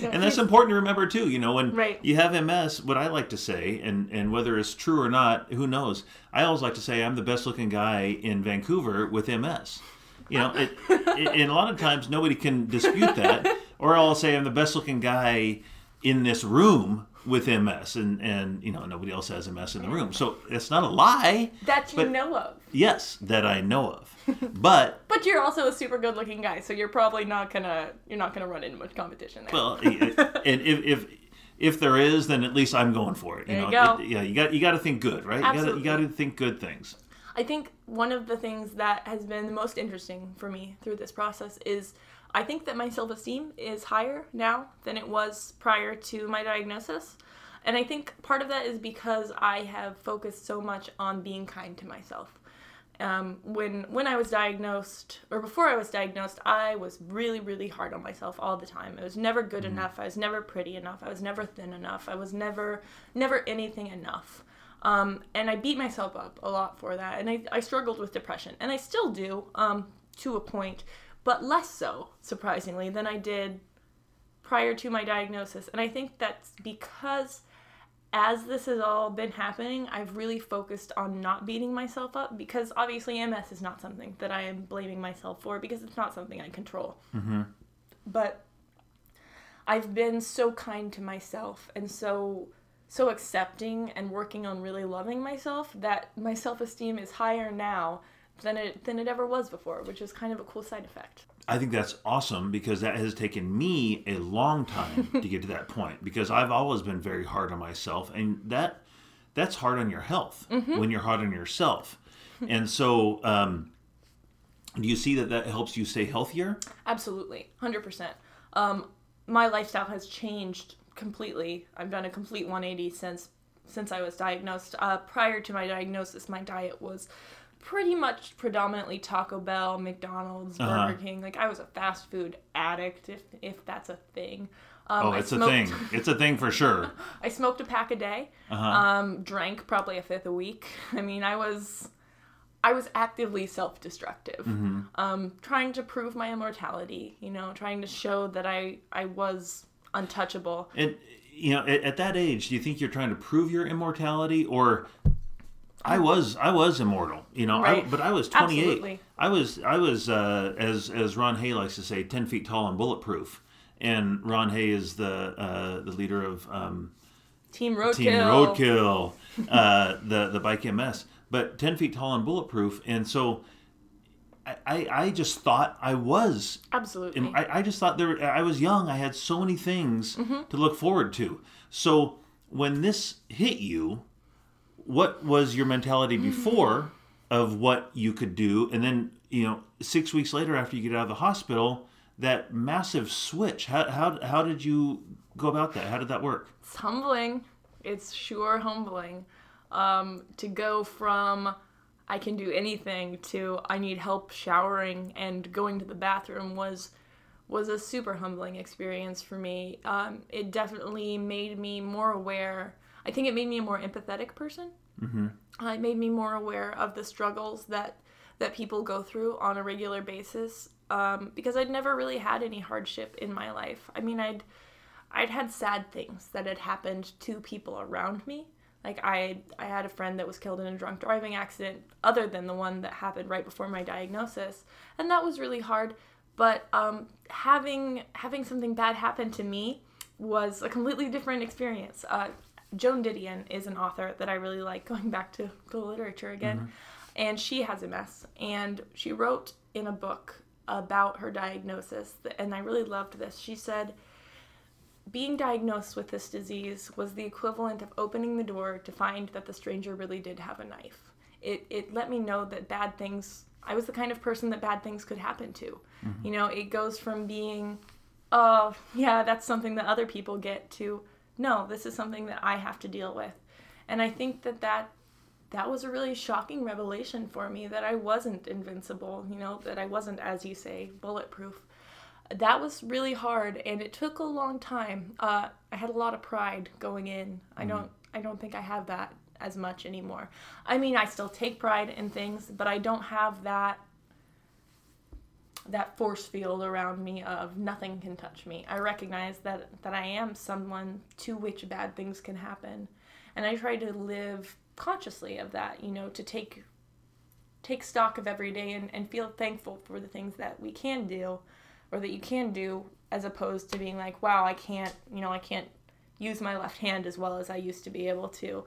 and that's important to remember too. You know, when Right. you have MS, what I like to say, and and whether it's true or not, who knows? I always like to say I'm the best looking guy in Vancouver with MS. You know, it, it, and a lot of times nobody can dispute that, or I'll say I'm the best looking guy in this room with MS, and and you know nobody else has MS in the room, so it's not a lie. That you But- know of. Yes, that I know of, but But you're also a super good looking guy, so you're probably not gonna you're not gonna run into much competition there. Well, and if if if there is, then at least I'm going for it. You There know, you go. It- yeah, you got you got to think good, right? You got Absolutely. you got to think good things. I think one of the things that has been the most interesting for me through this process is I think that my self esteem is higher now than it was prior to my diagnosis. And I think part of that is because I have focused so much on being kind to myself. Um, when when I was diagnosed, or before I was diagnosed, I was really really hard on myself all the time. I was never good enough. I was never pretty enough. I was never thin enough. I was never never anything enough. Um, and I beat myself up a lot for that. And I, I struggled with depression, and I still do um, to a point, but less so, surprisingly, than I did prior to my diagnosis. And I think that's because as this has all been happening, I've really focused on not beating myself up because obviously MS is not something that I am blaming myself for because it's not something I control. Mm-hmm. But I've been so kind to myself and so so accepting and working on really loving myself that my self-esteem is higher now than it than it ever was before, which is kind of a cool side effect. I think that's awesome because that has taken me a long time to get to that point because I've always been very hard on myself and that that's hard on your health when you're hard on yourself. And so um, do you see that that helps you stay healthier? Absolutely, hundred percent. Um, my lifestyle has changed completely. I've done a complete 180 since since I was diagnosed. Uh, prior to my diagnosis, my diet was pretty much predominantly Taco Bell, McDonald's, Burger Uh-huh. King. Like I was a fast food addict, if if that's a thing. Um, Oh, it's smoked- a thing. It's a thing for sure. I smoked a pack a day. Uh-huh. Um, drank probably a fifth a week. I mean, I was, I was actively self-destructive, Mm-hmm. um, trying to prove my immortality. You know, trying to show that I I was untouchable. And you know, at, at that age, do you think you're trying to prove your immortality, or I was I was immortal, you know, I, but I was 28. Absolutely. I was I was uh, as as Ron Hay likes to say, 10 feet tall and bulletproof. And Ron Hay is the uh, the leader of um, Team Roadkill. Team Roadkill, uh, the the bike MS, but 10 feet tall and bulletproof. And so I, I, just thought I was Absolutely. I, I just thought there I was young. I had so many things to look forward to. So when this hit you, what was your mentality before of what you could do, and then you know six weeks later after you get out of the hospital, that massive switch. How how how did you go about that? How did that work? it's humbling. It's sure humbling um, to go from I can do anything to I need help showering and going to the bathroom was was a super humbling experience for me. Um, it definitely made me more aware. I think it made me a more empathetic person. Mm-hmm. Uh, it made me more aware of the struggles that that people go through on a regular basis um, because I'd never really had any hardship in my life. I mean, I'd I'd had sad things that had happened to people around me. Like I I had a friend that was killed in a drunk driving accident other than the one that happened right before my diagnosis. And that was really hard, but um, having having something bad happen to me was a completely different experience. Uh, Joan Didion is an author that I really like going back to the literature again. And she has MS and she wrote in a book about her diagnosis and I really loved this. She said being diagnosed with this disease was the equivalent of opening the door to find that the stranger really did have a knife. It, it let me know that bad things, I was the kind of person that bad things could happen to. Mm-hmm. You know, it goes from being, oh, yeah, that's something that other people get to, no, this is something that I have to deal with. And I think that that that was a really shocking revelation for me that I wasn't invincible, you know, that I wasn't, as you say, bulletproof. That was really hard, and it took a long time. Uh, I had a lot of pride going in. I don't, I don't think I have that as much anymore. I mean, I still take pride in things, but I don't have that that force field around me of nothing can touch me. I recognize that that I am someone to which bad things can happen, and I try to live consciously of that. You know, to take take stock of every day and, and feel thankful for the things that we can do, or that you can do, as opposed to being like, wow, I can't, you know, I can't use my left hand as well as I used to be able to,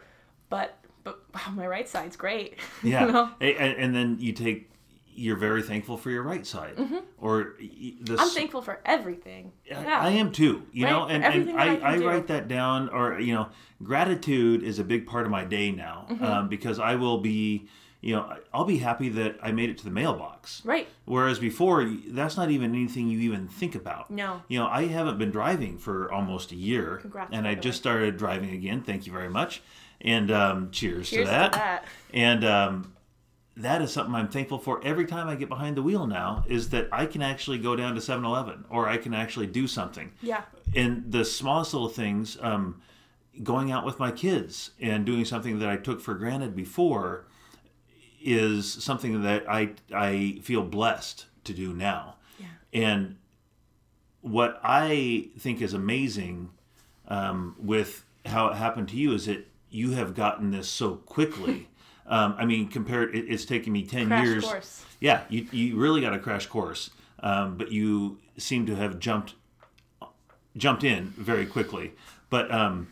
but but wow, my right side's great. Yeah, you know? And, and then you take. You're very thankful for your right side, or y- the I'm thankful for everything. I- Yeah. I am too, you know, Right, for and, and I, I I write that down, or you know, gratitude is a big part of my day now Mm-hmm. um, because I will be, you know, I'll be happy that I made it to the mailbox. Right. Whereas before, that's not even anything you even think about. No. You know, I haven't been driving for almost a year, Congrats, and I just started driving again. Thank you very much, and um, cheers, Cheers to that. to that. And um, that is something I'm thankful for every time I get behind the wheel now. Is that I can actually go down to 7-Eleven or I can actually do something. Yeah. And the smallest little things, um, going out with my kids and doing something that I took for granted before is something that I I feel blessed to do now. Yeah. And what I think is amazing um, with how it happened to you is that you have gotten this so quickly. um, I mean, compared, it, it's taken me ten Crash years. course. Yeah, you you really got a crash course, um, but you seem to have jumped jumped in very quickly. But um,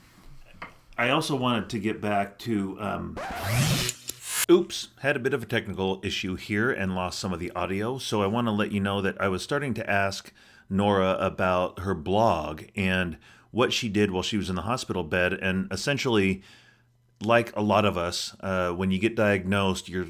I also wanted to get back to um, Oops, had a bit of a technical issue here and lost some of the audio. So I want to let you know that I was starting to ask Nora about her blog and what she did while she was in the hospital bed. And essentially, like a lot of us, uh, when you get diagnosed, you're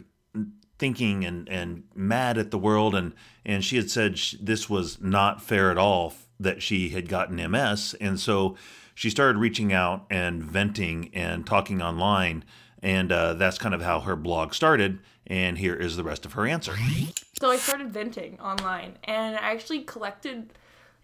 thinking and, and mad at the world. And, and she had said this was not fair at all that she had gotten MS. And so she started reaching out and venting and talking online. And uh, that's kind of how her blog started. And here is the rest of her answer. So I started venting online and I actually collected,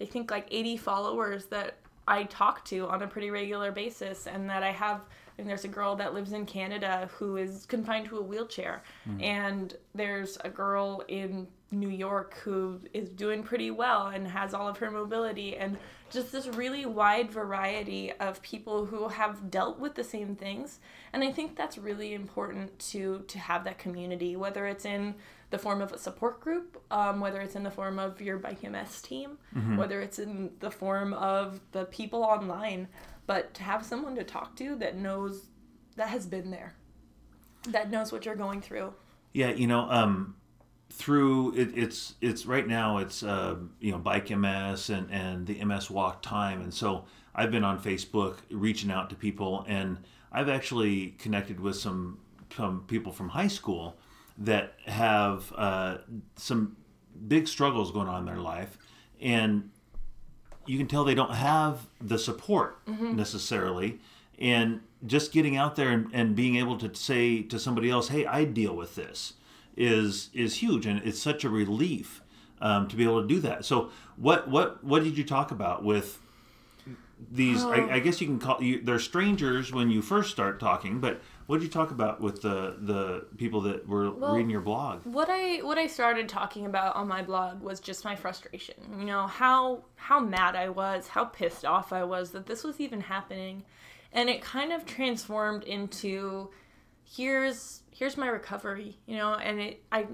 I think, like 80 followers that I talk to on a pretty regular basis and that I have. And there's a girl that lives in Canada who is confined to a wheelchair. And there's a girl in New York who is doing pretty well and has all of her mobility. And just this really wide variety of people who have dealt with the same things. And I think that's really important to to have that community, whether it's in the form of a support group, um, whether it's in the form of your Bike MS team, whether it's in the form of the people online, but to have someone to talk to that knows, that has been there, that knows what you're going through. Yeah, you know, um, through it, it's it's right now it's uh, you know bike MS and and the MS Walk Time, and so I've been on Facebook reaching out to people, and I've actually connected with some some people from high school that have uh, some big struggles going on in their life, and you can tell they don't have the support necessarily. And just getting out there and, and being able to say to somebody else hey i deal with this is is huge. And it's such a relief um, to be able to do that. So what what what did you talk about with these I, I guess you can call you they're strangers when you first start talking but what did you talk about with the the people that were Well, reading your blog What I what I started talking about on my blog was just my frustration. You know, how how mad I was, how pissed off I was that this was even happening. And it kind of transformed into here's here's my recovery, you know, and it I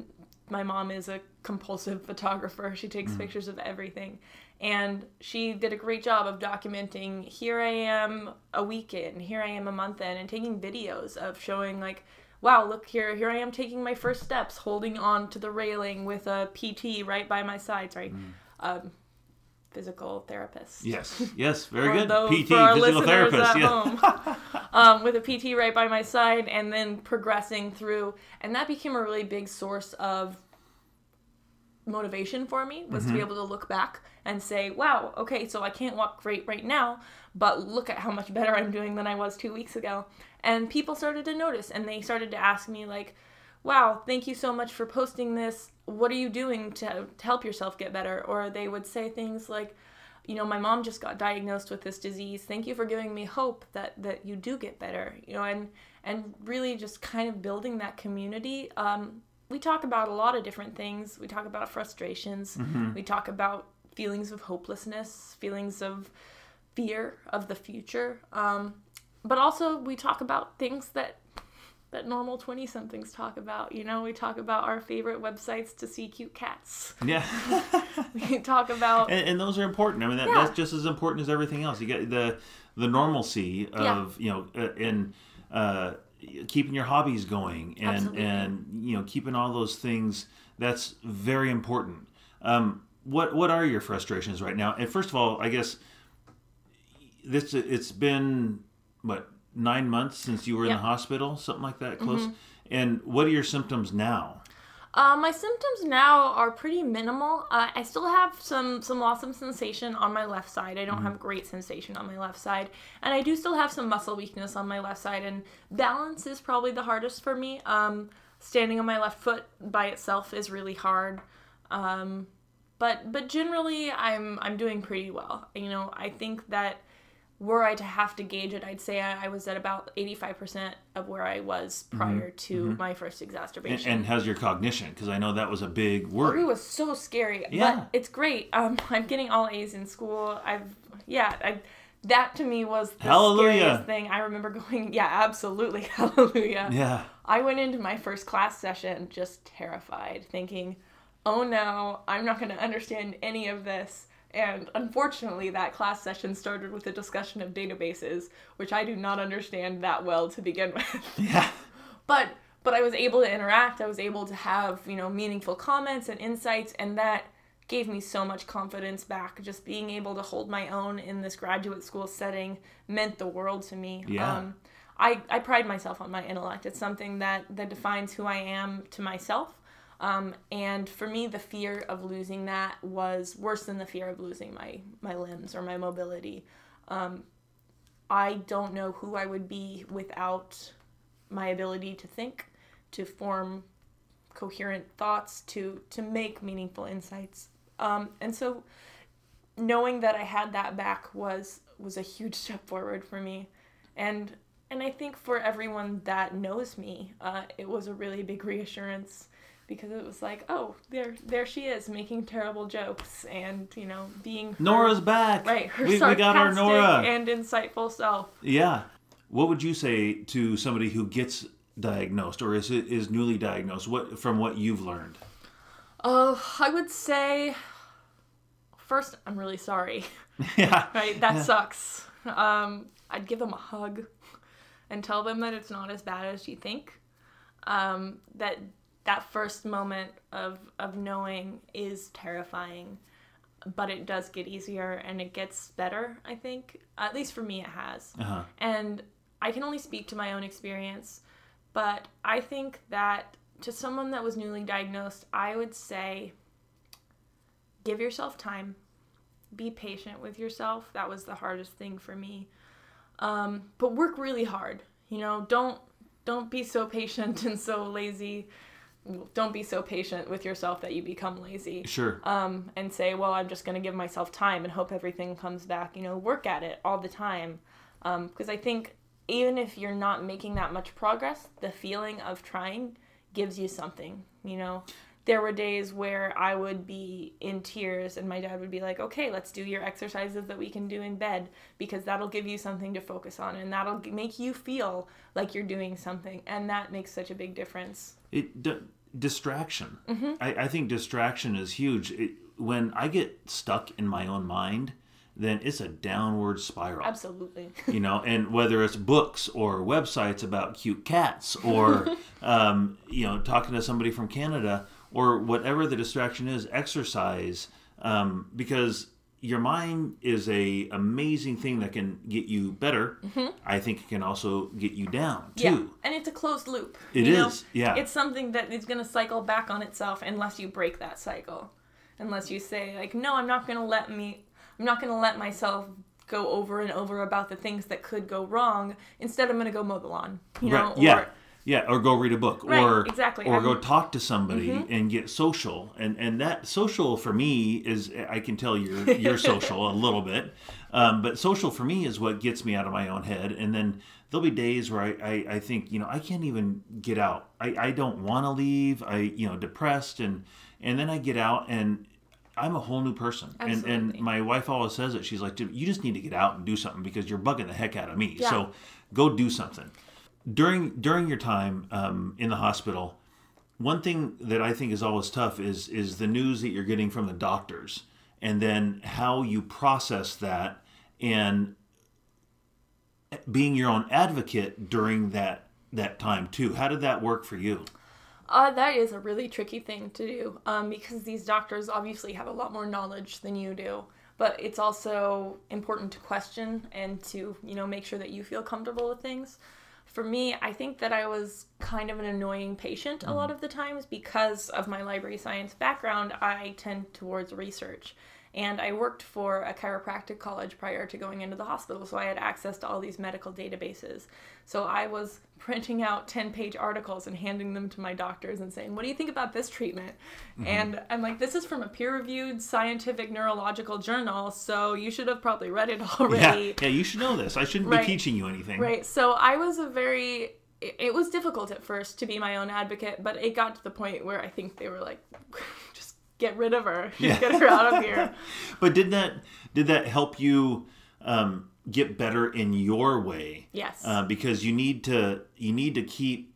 my mom is a compulsive photographer. She takes mm. pictures of everything. And she did a great job of documenting here I am a week in, here I am a month in, and taking videos of showing like, wow, look here, here I am taking my first steps, holding on to the railing with a PT right by my side, sorry. Um, physical therapist yes yes very good those- pt physical therapist at yeah home. um, with a PT right by my side, and then progressing through, and that became a really big source of motivation for me was to be able to look back and say, "Wow, okay, so I can't walk great right now, but look at how much better I'm doing than I was two weeks ago." And people started to notice, and they started to ask me like. Wow, thank you so much for posting this. What are you doing to, to help yourself get better? Or they would say things like, you know my mom just got diagnosed with this disease thank you for giving me hope that that you do get better you know and and really just kind of building that community um, we talk about a lot of different things. We talk about frustrations. We talk about feelings of hopelessness feelings of fear of the future. Um, but also we talk about things that that normal 20 somethings talk about you know? We talk about our favorite websites to see cute cats. Yeah. We talk about and, and those are important. I mean, that, Yeah. that's just as important as everything else. You get the the normalcy of you know, uh, and uh, keeping your hobbies going, and Absolutely. and you know, keeping all those things. That's very important. Um, what what are your frustrations right now? And first of all, I guess this it's been what nine months since you were in the hospital, something like that, close. And what are your symptoms now? Uh, my symptoms now are pretty minimal. Uh, I still have some some loss of sensation on my left side. I don't have great sensation on my left side, and I do still have some muscle weakness on my left side. And balance is probably the hardest for me. Um, standing on my left foot by itself is really hard. Um, but but generally, I'm I'm doing pretty well. You know, I think that were I to have to gauge it, I'd say I, I was at about 85% of where I was prior to my first And, exacerbation. and how's your cognition? Because I know that was a big worry. It was so scary, Yeah. but it's great. Um, I'm getting all A's in school. I've yeah, I, that to me was the Hallelujah. scariest thing. I remember going, yeah, absolutely, hallelujah. Yeah. I went into my first class session just terrified, thinking, oh no, I'm not going to understand any of this. And unfortunately, that class session started with a discussion of databases, which I do not understand that well to begin with Yeah. but but I was able to interact. I was able to have you know meaningful comments and insights, and that gave me so much confidence back. Just being able to hold my own in this graduate school setting meant the world to me. Yeah. Um, I, I pride myself on my intellect. It's something that, that defines who I am to myself. Um, and for me, the fear of losing that was worse than the fear of losing my, my limbs or my mobility. Um, I don't know who I would be without my ability to think, to form coherent thoughts, to to make meaningful insights. Um, and so, knowing that I had that back was was a huge step forward for me, and and I think for everyone that knows me, uh, it was a really big reassurance because it was like, oh, there there she is making terrible jokes and you know being her- Nora's back. right her we, we got our sarcastic Nora. and insightful self. Yeah. What would you say to somebody who gets diagnosed or is is newly diagnosed? What from what you've learned? Oh, I would say first, I'm really sorry. yeah. Right, that sucks. Um, I'd give them a hug and tell them that it's not as bad as you think. Um, that that first moment of of knowing is terrifying, but it does get easier and it gets better. I think, at least for me, it has. Uh-huh. And I can only speak to my own experience, but I think that to someone that was newly diagnosed, I would say give yourself time. Be patient with yourself. That was the hardest thing for me. Um, but work really hard. You know, don't don't be so patient and so lazy. Don't be so patient with yourself that you become lazy Sure. um, and say, well, I'm just going to give myself time and hope everything comes back. You know, work at it all the time. Because I think even if you're not making that much progress, the feeling of trying gives you something. You know, there were days where I would be in tears and my dad would be like, okay, let's do your exercises that we can do in bed because that'll give you something to focus on and that'll make you feel like you're doing something. And that makes such a big difference. it d- distraction Mm-hmm. I, I think distraction is huge it, when i get stuck in my own mind then it's a downward spiral Absolutely. you know and whether it's books or websites about cute cats or um, you know talking to somebody from canada or whatever the distraction is exercise um, because your mind is a amazing thing that can get you better i think it can also get you down too Yeah, and it's a closed loop. It you know? yeah. It's something that is going to cycle back on itself unless you break that cycle. Unless you say like, no, I'm not going to let me, I'm not going to let myself go over and over about the things that could go wrong. Instead, I'm going to go mow the lawn. You know, right yeah or yeah or go read a book Right, or exactly. or go I'm- Mm-hmm. talk to somebody and get social and and that social for me is i can tell you're you're social a little bit um, but social for me is what gets me out of my own head and then there'll be days where i i, I think you know i can't even get out i i don't want to leave i you know depressed and and then i get out and I'm a whole new person, and and my wife always says it. She's like, "Dude, "You just need to get out and do something because you're bugging the heck out of me. Yeah. So go do something." During during your time um, in the hospital, one thing that I think is always tough is is the news that you're getting from the doctors, and then how you process that, and being your own advocate during that that time too. How did that work for you? Uh, that is a really tricky thing to do um, because these doctors obviously have a lot more knowledge than you do. But it's also important to question and to you know make sure that you feel comfortable with things. For me, I think that I was kind of an annoying patient a mm-hmm. lot of the times because of my library science background. I tend towards research. And I worked for a chiropractic college prior to going into the hospital, so I had access to all these medical databases. So I was printing out 10 page articles and handing them to my doctors and saying, What do you think about this treatment? Mm-hmm. And I'm like, This is from a peer reviewed scientific neurological journal, so you should have probably read it already. yeah, yeah you should know this. I shouldn't Right. be teaching you anything. Right. So I was a very. It was difficult at first to be my own advocate, but it got to the point where I think they were like, get rid of her, Yeah. get her out of here. But did that did that help you um, get better in your way? Yes. Uh, because you need to you need to keep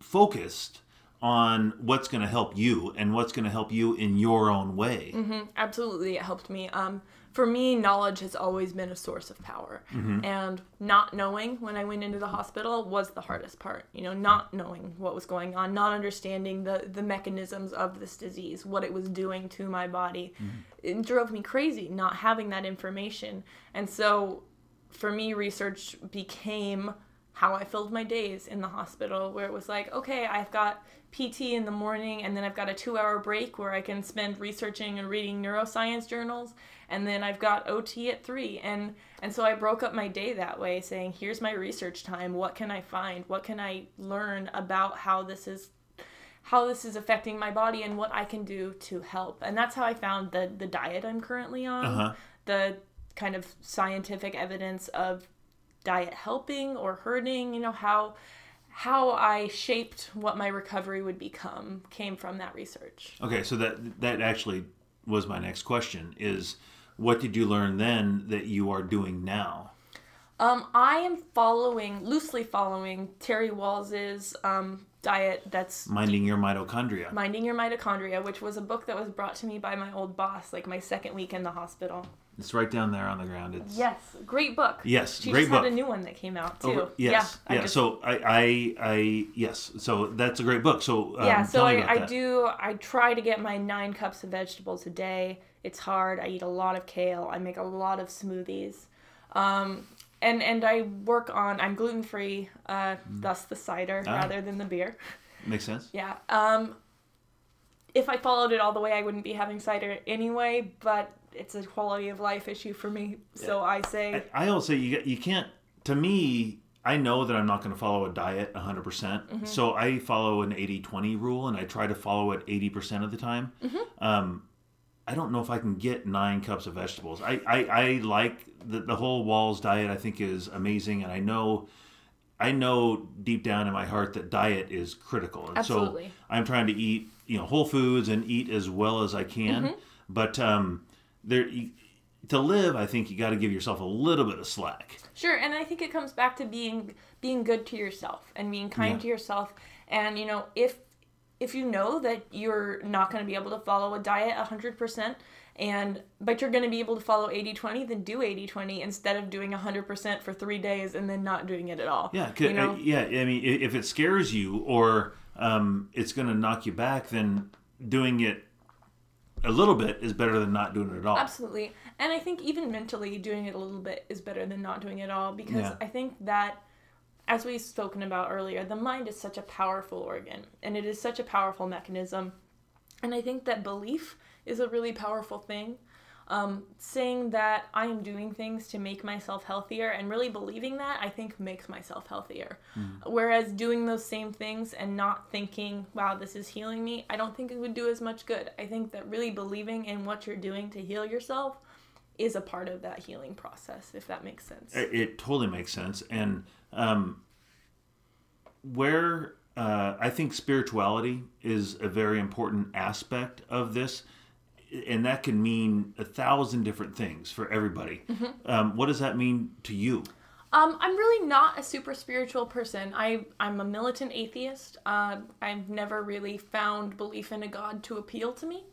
focused on what's going to help you and what's going to help you in your own way. Absolutely, it helped me. Um, for me, knowledge has always been a source of power, mm-hmm. and not knowing when I went into the hospital was the hardest part. You know, not knowing what was going on, not understanding the the mechanisms of this disease, what it was doing to my body, mm-hmm. it drove me crazy. Not having that information, and so for me, research became how I filled my days in the hospital, where it was like, okay, I've got PT in the morning, and then I've got a two hour break where I can spend researching and reading neuroscience journals, and then I've got OT at three. And, and so I broke up my day that way, saying, here's my research time. What can I find? What can I learn about how this is how this is affecting my body and what I can do to help. And that's how I found the the diet I'm currently on. Uh-huh. The kind of scientific evidence of diet helping or hurting, you know, how how I shaped what my recovery would become came from that research. Okay, so that that actually was my next question is what did you learn then that you are doing now? Um, I am following loosely following Terry Wahls's um, diet that's Minding your mitochondria. Minding Your Mitochondria, which was a book that was brought to me by my old boss, like my second week in the hospital. It's right down there on the ground. It's Yes, great book. Yes, she great just book. had a new one that came out too. Over- yes, yeah. yeah. I just- So I, I, I, yes. So that's a great book. So um, yeah, so I, I do. I try to get my nine cups of vegetables a day. It's hard. I eat a lot of kale. I make a lot of smoothies, um, and and I work on. I'm gluten free, uh, thus the cider Ah. rather than the beer. Makes sense. Yeah. Um, if I followed it all the way, I wouldn't be having cider anyway. But it's a quality of life issue for me. So I say, I, I also you you can't. To me, I know that I'm not going to follow a diet 100. percent Mm-hmm. So I follow an 80-20 rule, and I try to follow it 80 percent of the time. Mm-hmm. Um, I don't know if I can get nine cups of vegetables. I I, I like the the whole Wahls diet. I think is amazing, and I know. I know deep down in my heart that diet is critical, and Absolutely. so I'm trying to eat, you know, whole foods and eat as well as I can. Mm-hmm. But um, there, you- to live, I think you got to give yourself a little bit of slack. Sure, and I think it comes back to being being good to yourself and being kind Yeah. to yourself. And you know, if if you know that you're not going to be able to follow a diet 100% and but you're going to be able to follow 80/20, then do 80/20 instead of doing 100% for 3 days and then not doing it at all. Yeah, you know? uh, yeah. I mean, if it scares you or um, it's going to knock you back, then doing it a little bit is better than not doing it at all. Absolutely. And I think even mentally doing it a little bit is better than not doing it at all because Yeah. I think that as we've spoken about earlier, the mind is such a powerful organ and it is such a powerful mechanism. And I think that belief is a really powerful thing. Um, saying that I am doing things to make myself healthier and really believing that, I think makes myself healthier. Whereas doing those same things and not thinking, wow, this is healing me, I don't think it would do as much good. I think that really believing in what you're doing to heal yourself is a part of that healing process, if that makes sense. It, it totally makes sense. And um, where uh, I think spirituality is a very important aspect of this, and that can mean a thousand different things for everybody. Um, what does that mean to you? Um, I'm really not a super spiritual person. I I'm a militant atheist. Uh, I've never really found belief in a god to appeal to me.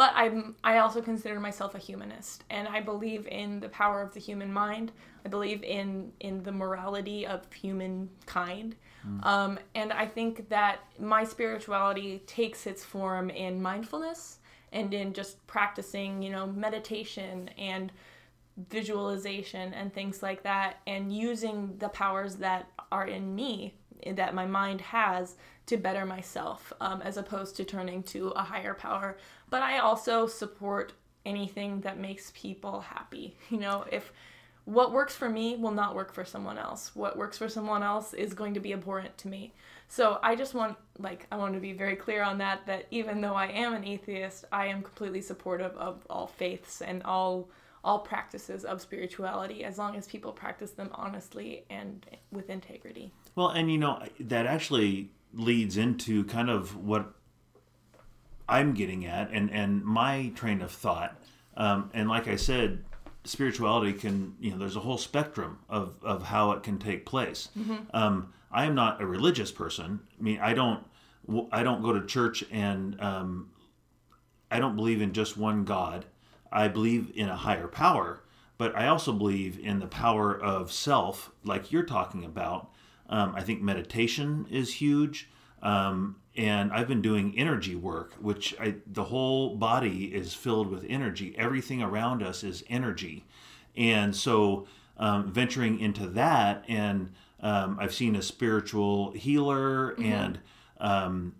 But I'm I also consider myself a humanist, and I believe in the power of the human mind. I believe in in the morality of humankind. Um, and I think that my spirituality takes its form in mindfulness and in just practicing, you know, meditation and visualization and things like that and using the powers that are in me that my mind has to better myself um, as opposed to turning to a higher power. But I also support anything that makes people happy. You know, if what works for me will not work for someone else. What works for someone else is going to be abhorrent to me. So I just want like I want to be very clear on that that even though I am an atheist, I am completely supportive of all faiths and all all practices of spirituality as long as people practice them honestly and with integrity. Well, and you know, that actually leads into kind of what I'm getting at and, and my train of thought. Um, and like I said, spirituality can, you know, there's a whole spectrum of, of how it can take place. Um, I am not a religious person. I mean, I don't, I don't go to church and um, I don't believe in just one God. I believe in a higher power, but I also believe in the power of self, like you're talking about. Um, I think meditation is huge. Um, and I've been doing energy work, which I, the whole body is filled with energy. Everything around us is energy. And so um, venturing into that, and um, I've seen a spiritual healer, and um,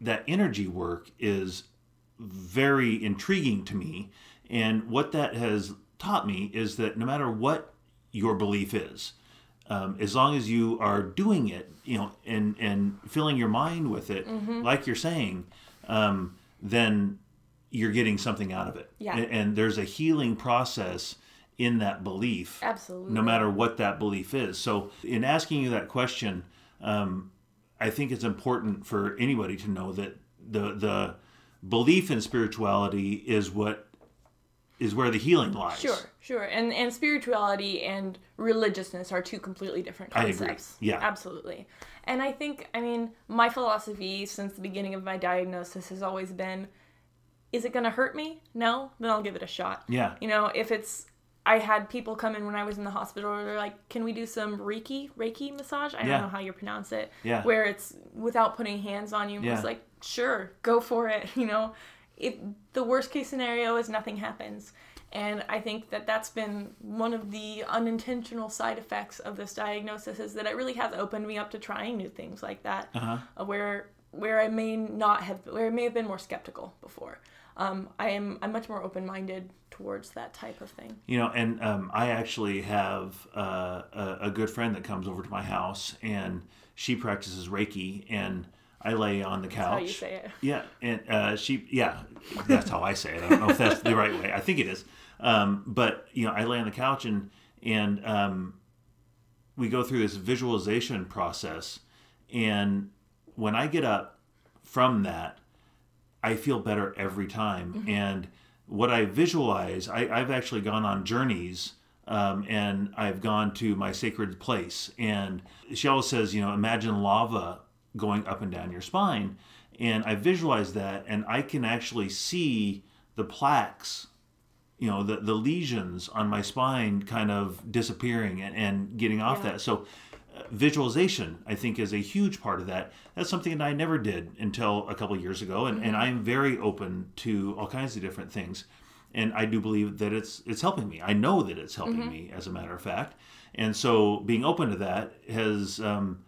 that energy work is very intriguing to me. And what that has taught me is that no matter what your belief is, um, as long as you are doing it, you know, and and filling your mind with it, like you're saying, um, then you're getting something out of it. Yeah. And, and there's a healing process in that belief, Absolutely. no matter what that belief is. So, in asking you that question, um, I think it's important for anybody to know that the the belief in spirituality is what is where the healing lies. Sure, sure. And and spirituality and religiousness are two completely different I agree. concepts. Yeah. Absolutely. And I think, I mean, my philosophy since the beginning of my diagnosis has always been is it going to hurt me? No? Then I'll give it a shot. Yeah. You know, if it's I had people come in when I was in the hospital. They're like, "Can we do some Reiki Reiki massage?" I Yeah. don't know how you pronounce it. Yeah. Where it's without putting hands on you. Yeah. It's like, sure, go for it. You know, if the worst case scenario is nothing happens, and I think that that's been one of the unintentional side effects of this diagnosis is that it really has opened me up to trying new things like that, Uh-huh. uh, where where I may not have, where I may have been more skeptical before. Um, I am I'm much more open minded towards that type of thing. You know, and um, I actually have uh, a, a good friend that comes over to my house, and she practices Reiki, and I lay on the couch. How you say it? Yeah, and uh, she, yeah, that's how I say it. I don't know if that's the right way. I think it is. Um, but you know, I lay on the couch and and um, we go through this visualization process, and when I get up from that, I feel better every time. And what I visualize, I, I've actually gone on journeys. Um, and I've gone to my sacred place. And she always says, you know, imagine lava going up and down your spine. And I visualize that, and I can actually see the plaques, you know, the, the lesions on my spine kind of disappearing and, and getting off Yeah. that. So, uh, visualization, I think, is a huge part of that. That's something that I never did until a couple years ago, and, and I'm very open to all kinds of different things. And I do believe that it's it's helping me. I know that it's helping me, as a matter of fact. And so, being open to that has um,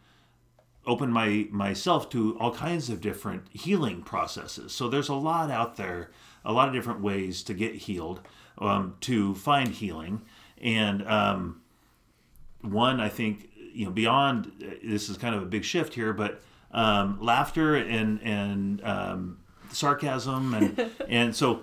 opened my myself to all kinds of different healing processes. So there's a lot out there, a lot of different ways to get healed, um, to find healing, and um, one I think you know beyond this is kind of a big shift here, but um, laughter and and um, sarcasm and and so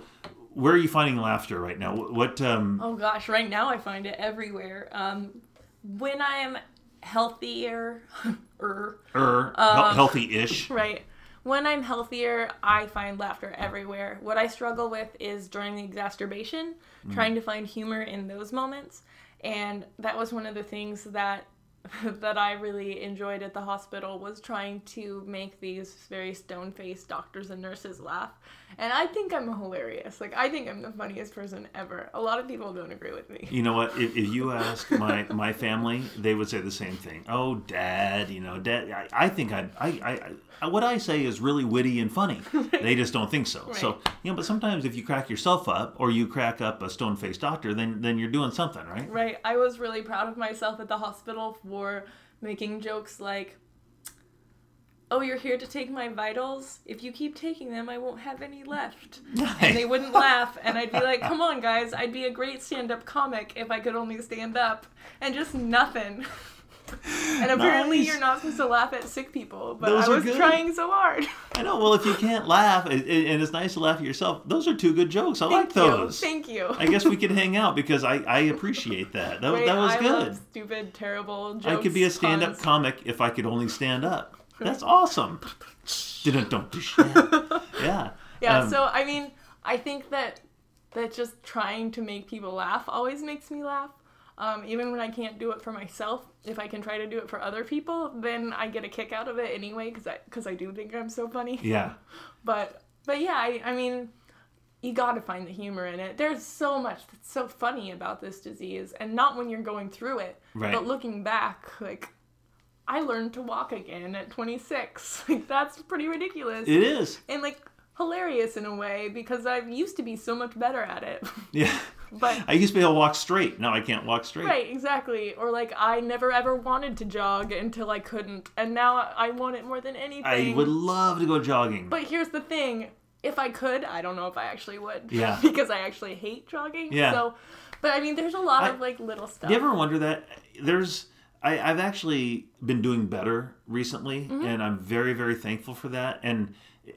where are you finding laughter right now? What, um, Oh gosh, right now I find it everywhere. Um, when I am healthier, er, er, Um, healthy-ish? right. When I'm healthier, I find laughter everywhere. What I struggle with is during the exacerbation, trying to find humor in those moments. And that was one of the things that that I really enjoyed at the hospital was trying to make these very stone-faced doctors and nurses laugh. And I think I'm hilarious. Like I think I'm the funniest person ever. A lot of people don't agree with me. You know what? If, if you ask my, my family, they would say the same thing. Oh, Dad, you know, Dad. I, I think I, I, I, what I say is really witty and funny. They just don't think so. So you know, but sometimes if you crack yourself up or you crack up a stone faced doctor, then then you're doing something, right? Right. I was really proud of myself at the hospital for making jokes like, "Oh, you're here to take my vitals. If you keep taking them, I won't have any left." And they wouldn't laugh, and I'd be like, "Come on, guys! I'd be a great stand-up comic if I could only stand up." And just nothing. And apparently, Nice. you're not supposed to laugh at sick people, but Those I was trying so hard. I know. Well, if you can't laugh, and, it's nice to laugh at yourself, those are two good jokes. I like Thank you. those. Thank you. I guess we could hang out because I, I appreciate that. That, Wait, that was I good. stupid, terrible jokes. I could be a stand-up comic if I could only stand up. That's awesome. Yeah. Yeah, Um, so I mean, I think that that just trying to make people laugh always makes me laugh. Um, even when I can't do it for myself, if I can try to do it for other people, then I get a kick out of it anyway because I because I do think I'm so funny. Yeah. But but yeah, I, I mean, you got to find the humor in it. There's so much that's so funny about this disease, and not when you're going through it, Right. but looking back, like. I learned to walk again at 26. Like that's pretty ridiculous It is. and like hilarious in a way because I used to be so much better at it. Yeah. But I used to be able to walk straight. Now I can't walk straight. right, exactly. Or like I never ever wanted to jog until I couldn't, and now I want it more than anything. I would love to go jogging. But here's the thing: if I could, I don't know if I actually would. Yeah. because I actually hate jogging. Yeah. So, but I mean, there's a lot I- of like little stuff. You ever wonder that there's I, I've actually been doing better recently, Mm-hmm. and I'm very, very thankful for that. And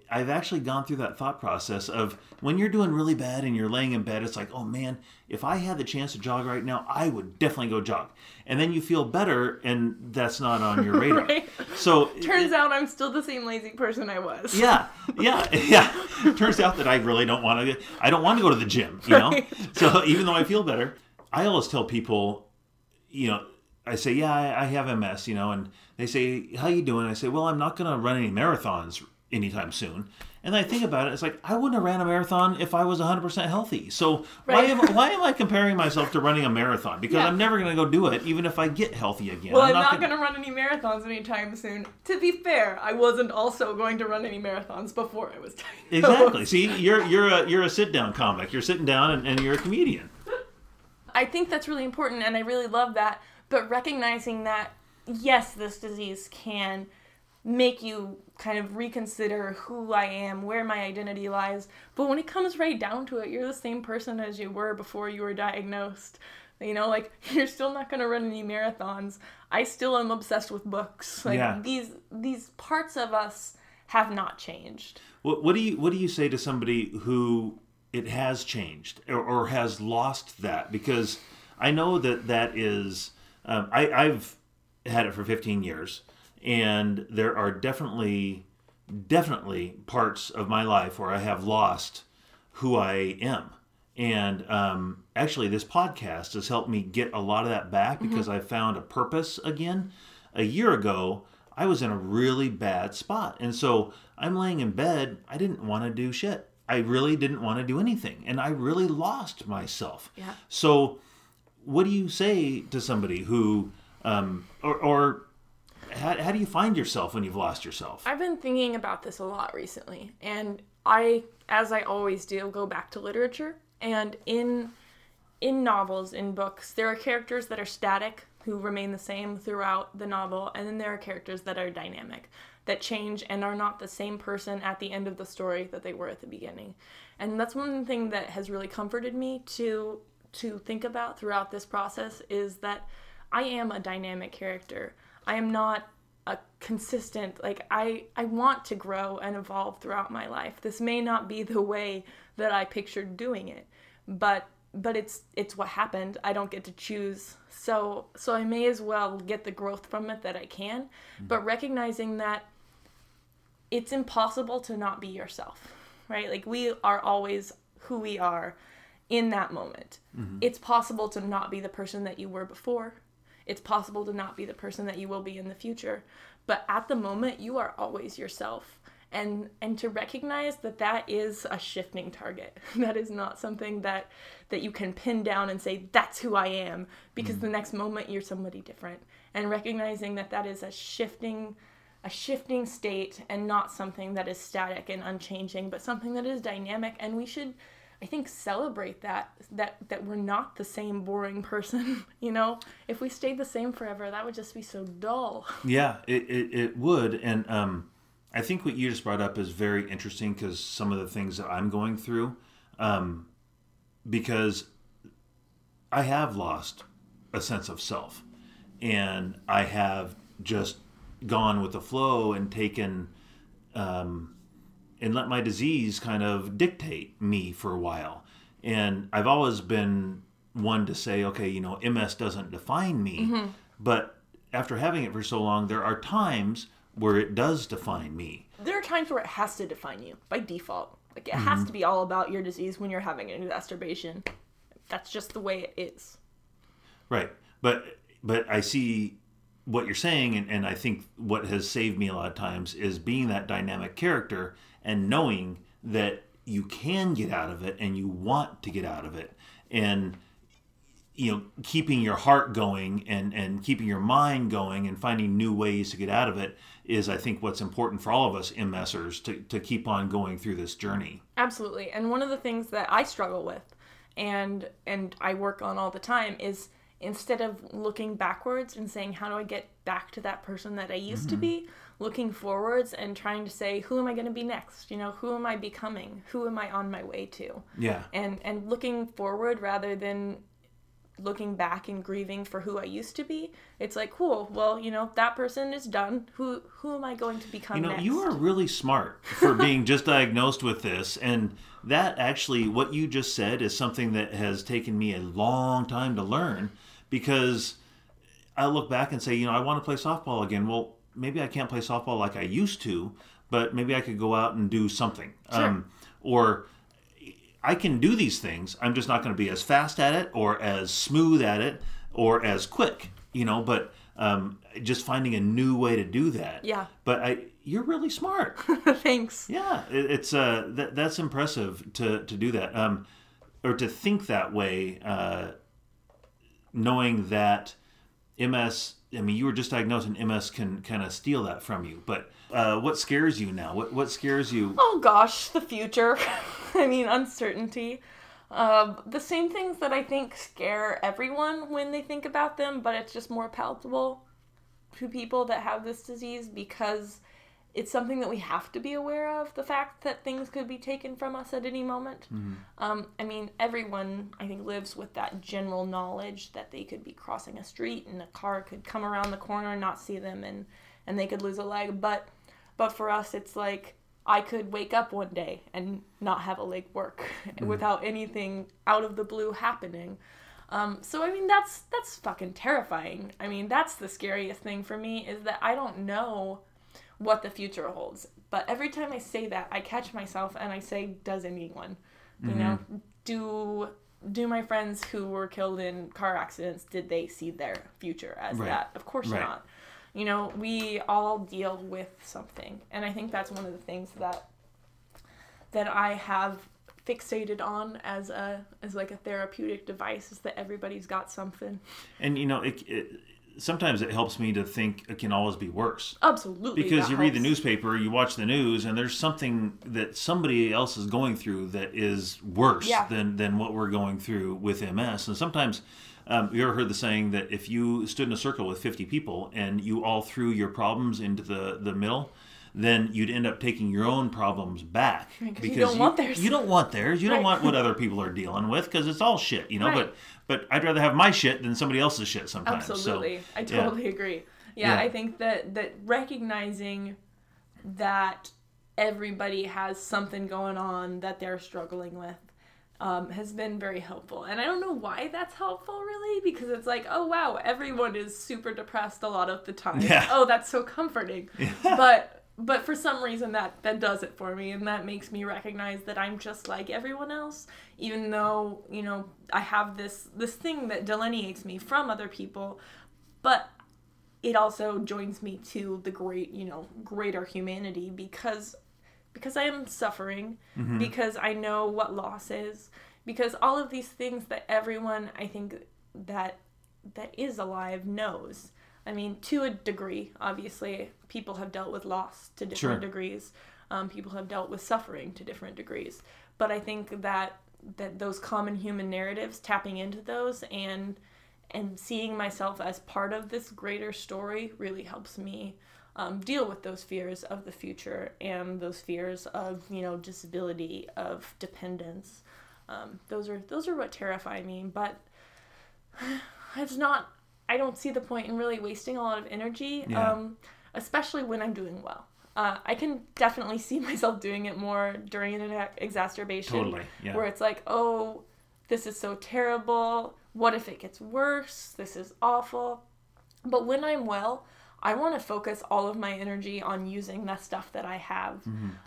I've actually gone through that thought process of when you're doing really bad and you're laying in bed, it's like, oh man, if I had the chance to jog right now, I would definitely go jog. And then you feel better, and that's not on your radar. Right. So Turns out I'm still the same lazy person I was. yeah, yeah, yeah. Turns out that I really don't want to. I don't want to go to the gym. You know. Right. So even though I feel better, I always tell people, you know, I say, yeah, I, I have MS. You know, and they say, how you doing? I say, well, I'm not going to run any marathons anytime soon. And I think about it, it's like I wouldn't have ran a marathon if I was 100% healthy. So why am why am I comparing myself to running a marathon? Because Yeah. I'm never going to go do it, even if I get healthy again. Well, I'm, not, gonna- going to run any marathons anytime soon. To be fair, I wasn't also going to run any marathons before I was diagnosed. Exactly. See, you're you're a you're a sit down comic. You're sitting down and, and you're a comedian. I think that's really important, and I really love that. But recognizing that, yes, this disease can make you kind of reconsider who I am, where my identity lies. But when it comes right down to it, you're the same person as you were before you were diagnosed. You know, like you're still not going to run any marathons. I still am obsessed with books. Like Yeah. these these parts of us have not changed. What, what do you what do you say to somebody who it has changed or, or has lost that? Because I know that that is um, I, I've had it for 15 years, and there are definitely definitely parts of my life where I have lost who I am. And um, actually, this podcast has helped me get a lot of that back because I found a purpose again. A year ago, I was in a really bad spot. And so I'm laying in bed. I didn't want to do shit. I really didn't want to do anything. And I really lost myself. Yeah. So, what do you say to somebody who, um, or, or how, how do you find yourself when you've lost yourself? I've been thinking about this a lot recently, and I, as I always do, go back to literature. And in in novels, in books, there are characters that are static who remain the same throughout the novel, and then there are characters that are dynamic, that change and are not the same person at the end of the story that they were at the beginning. And that's one thing that has really comforted me to to think about throughout this process is that I am a dynamic character. I am not a consistent like I I want to grow and evolve throughout my life. This may not be the way that I pictured doing it, but but it's it's what happened. I don't get to choose. So so I may as well get the growth from it that I can, mm. but recognizing that it's impossible to not be yourself, right? Like we are always who we are in that moment. Mm-hmm. It's possible to not be the person that you were before. It's possible to not be the person that you will be in the future. But at the moment, you are always yourself. And and to recognize that that is a shifting target. That is not something that that you can pin down and say that's who I am because mm. the next moment you're somebody different. And recognizing that that is a shifting a shifting state and not something that is static and unchanging, but something that is dynamic. And we should, I think celebrate that that that we're not the same boring person. You know, if we stayed the same forever, that would just be so dull. Yeah, it, it, it would. And um, I think what you just brought up is very interesting because some of the things that I'm going through, um, because I have lost a sense of self and I have just gone with the flow and taken um, and let my disease kind of dictate me for a while. And I've always been one to say, okay, you know, MS doesn't define me, mm-hmm. but after having it for so long, there are times where it does define me. There are times where it has to define you by default. Like it has mm-hmm. to be all about your disease when you're having an exacerbation. That's just the way it is. Right. But but I see what you're saying and, and I think what has saved me a lot of times is being that dynamic character and knowing that you can get out of it and you want to get out of it. And you know, keeping your heart going and, and keeping your mind going and finding new ways to get out of it is, I think, what's important for all of us MSers to, to keep on going through this journey. Absolutely. And one of the things that I struggle with and and I work on all the time is instead of looking backwards and saying how do I get back to that person that I used to mm-hmm. be, looking forwards and trying to say who am I going to be next? You know, who am I becoming? Who am I on my way to? Yeah. And and looking forward rather than looking back and grieving for who I used to be. It's like, cool. Well, you know, that person is done. Who who am I going to become You know, next? you are really smart for being just diagnosed with this. And that actually, what you just said, is something that has taken me a long time to learn because I look back and say, you know, I want to play softball again. Well, maybe I can't play softball like I used to, but maybe I could go out and do something. Um, or I can do these things. I'm just not going to be as fast at it or as smooth at it or as quick, you know, but um, just finding a new way to do that. Yeah. But I, you're really smart. Thanks. Yeah, it, it's uh, that, that's impressive to to do that, um, or to think that way, uh, knowing that MS. I mean, you were just diagnosed, and MS can kind of steal that from you. But uh, what scares you now? What what scares you? Oh gosh, the future. I mean, uncertainty. Um, the same things that I think scare everyone when they think about them, but it's just more palpable to people that have this disease because it's something that we have to be aware of the fact that things could be taken from us at any moment. Um, I mean, everyone, I think, lives with that general knowledge that they could be crossing a street and a car could come around the corner and not see them and, and they could lose a leg. But, but for us, it's like I could wake up one day and not have a leg work without anything out of the blue happening. Um, so I mean that's that's fucking terrifying. I mean that's the scariest thing for me is that I don't know what the future holds. But every time I say that, I catch myself and I say, "Does anyone?" You know, mm-hmm. do do my friends who were killed in car accidents did they see their future as Right. that? Of course Right. not. You know, we all deal with something, and I think that's one of the things that that I have fixated on as a as like a therapeutic device is that everybody's got something. And you know, it, it, sometimes it helps me to think it can always be worse. Absolutely. because you read the newspaper, you watch the news, and there's something that somebody else is going through that is worse Yeah. than than what we're going through with MS. And sometimes, um, you ever heard the saying that if you stood in a circle with 50 people and you all threw your problems into the the middle. Then you'd end up taking your own problems back Right, 'cause you don't want theirs. You don't want theirs. You don't want what other people are dealing with because it's all shit, you know. Right. But but I'd rather have my shit than somebody else's shit sometimes. So, Absolutely. I yeah. totally agree. Yeah, Yeah. I think that that recognizing that everybody has something going on that they're struggling with um, has been very helpful. And I don't know why that's helpful really because it's like, oh wow, everyone is super depressed a lot of the time. Yeah. Oh, that's so comforting. but but for some reason that that does it for me and that makes me recognize that I'm just like everyone else even though you know I have this this thing that delineates me from other people but it also joins me to the great you know greater humanity because because I am suffering mm-hmm. because I know what loss is because all of these things that everyone I think that that is alive knows I mean, to a degree, obviously, people have dealt with loss to different Sure. degrees. Um, people have dealt with suffering to different degrees. But I think that that those common human narratives, tapping into those and and seeing myself as part of this greater story really helps me um, deal with those fears of the future and those fears of you know disability of dependence um, those are those are what terrify me but it's not i don't see the point in really wasting a lot of energy Yeah. um, especially when i'm doing well uh, i can definitely see myself doing it more during an ex- exacerbation Totally, yeah. where it's like oh this is so terrible what if it gets worse this is awful but when I'm well, I want to focus all of my energy on using the stuff that I have.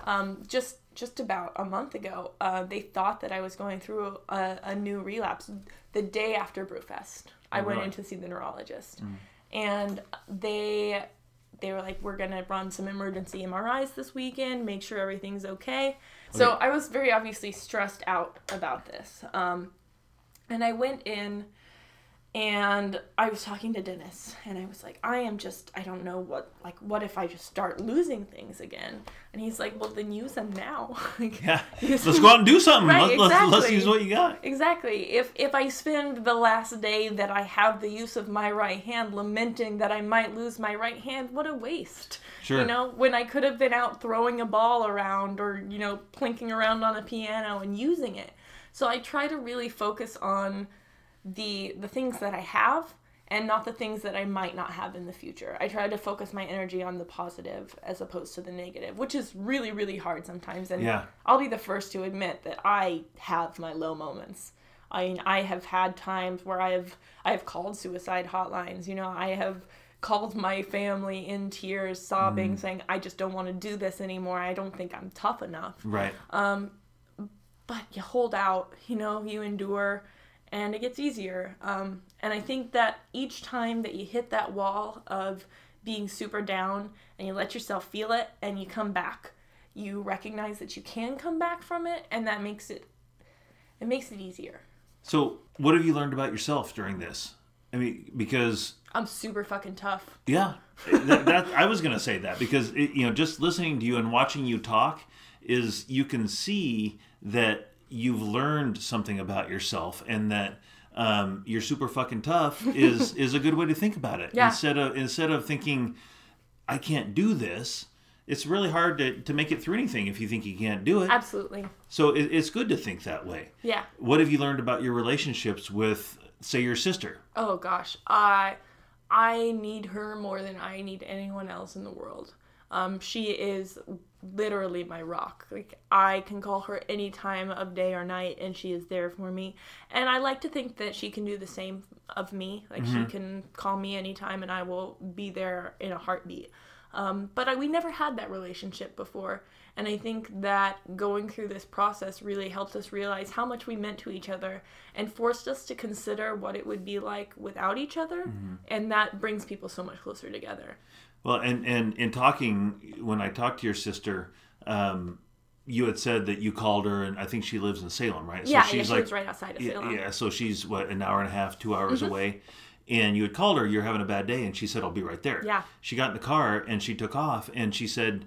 Um, just just about a month ago, uh, they thought that I was going through a, a new relapse. The day after Brewfest, I Oh, went really? in to see the neurologist, and they they were like, "We're gonna run some emergency MRIs this weekend, make sure everything's okay." So I was very obviously stressed out about this, um, and I went in and I was talking to Dennis, and I was like, I am just, I don't know what, like, what if I just start losing things again? And he's like, well, then use them now. like, Yeah. Let's go out and do something. Right, let's, let's, let's use what you got. Exactly. If if I spend the last day that I have the use of my right hand lamenting that I might lose my right hand, what a waste. Sure. You know, when I could have been out throwing a ball around or, you know, plinking around on a piano and using it. So I try to really focus on the the things that I have and not the things that I might not have in the future. I try to focus my energy on the positive as opposed to the negative, which is really really hard sometimes and Yeah. I'll be the first to admit that I have my low moments. I mean, I have had times where I have I have called suicide hotlines. You know, I have called my family in tears, sobbing, saying, "I just don't want to do this anymore. I don't think I'm tough enough." Right. Um, but you hold out. You know, you endure, and it gets easier. Um, and I think that each time that you hit that wall of being super down, and you let yourself feel it, and you come back, you recognize that you can come back from it, and that makes it it makes it easier. So, what have you learned about yourself during this? I mean, because I'm super fucking tough. yeah, that, that I was gonna say that because it, you know, just listening to you and watching you talk is you can see that you've learned something about yourself and that um, you're super fucking tough is is a good way to think about it. Yeah. Instead of instead of thinking I can't do this, it's really hard to, to make it through anything if you think you can't do it. Absolutely. So it, it's good to think that way. Yeah. What have you learned about your relationships with, say, your sister? Oh gosh, I I need her more than I need anyone else in the world. Um, she is literally my rock. Like I can call her any time of day or night, and she is there for me. And I like to think that she can do the same of me. Like she can call me anytime, and I will be there in a heartbeat. Um, but I, we never had that relationship before. And I think that going through this process really helped us realize how much we meant to each other and forced us to consider what it would be like without each other. And that brings people so much closer together. Well, and, and in talking, when I talked to your sister, um, you had said that you called her, and I think she lives in Salem, right? yeah, yeah, she lives right outside of yeah, Salem. Mm-hmm. yeah, so she's, what, an hour and a half, two hours away. And you had called her, you're having a bad day, and she said, I'll be right there. Yeah. She got in the car, and she took off, and she said,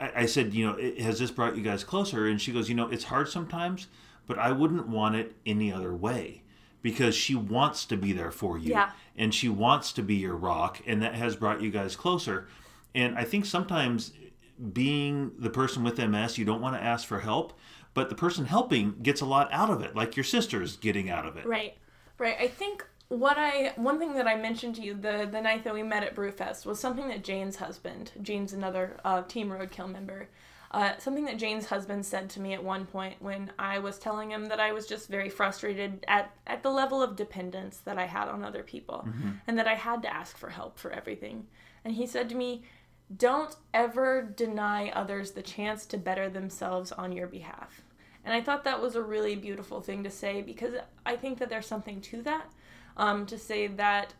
I, I said, you know, "I- has this brought you guys closer? And she goes, you know, it's hard sometimes, but I wouldn't want it any other way because she wants to be there for you Yeah. and she wants to be your rock and that has brought you guys closer. And I think sometimes being the person with MS, you don't want to ask for help, but the person helping gets a lot out of it, like your sister's getting out of it. Right, right. I think what I one thing that I mentioned to you the the night that we met at Brewfest was something that Jane's husband, Jane's another uh, Team Roadkill member, uh, something that Jane's husband said to me at one point when I was telling him that I was just very frustrated at at the level of dependence that I had on other people, and that I had to ask for help for everything. And he said to me, don't ever deny others the chance to better themselves on your behalf. And I thought that was a really beautiful thing to say because I think that there's something to that. Um, to say that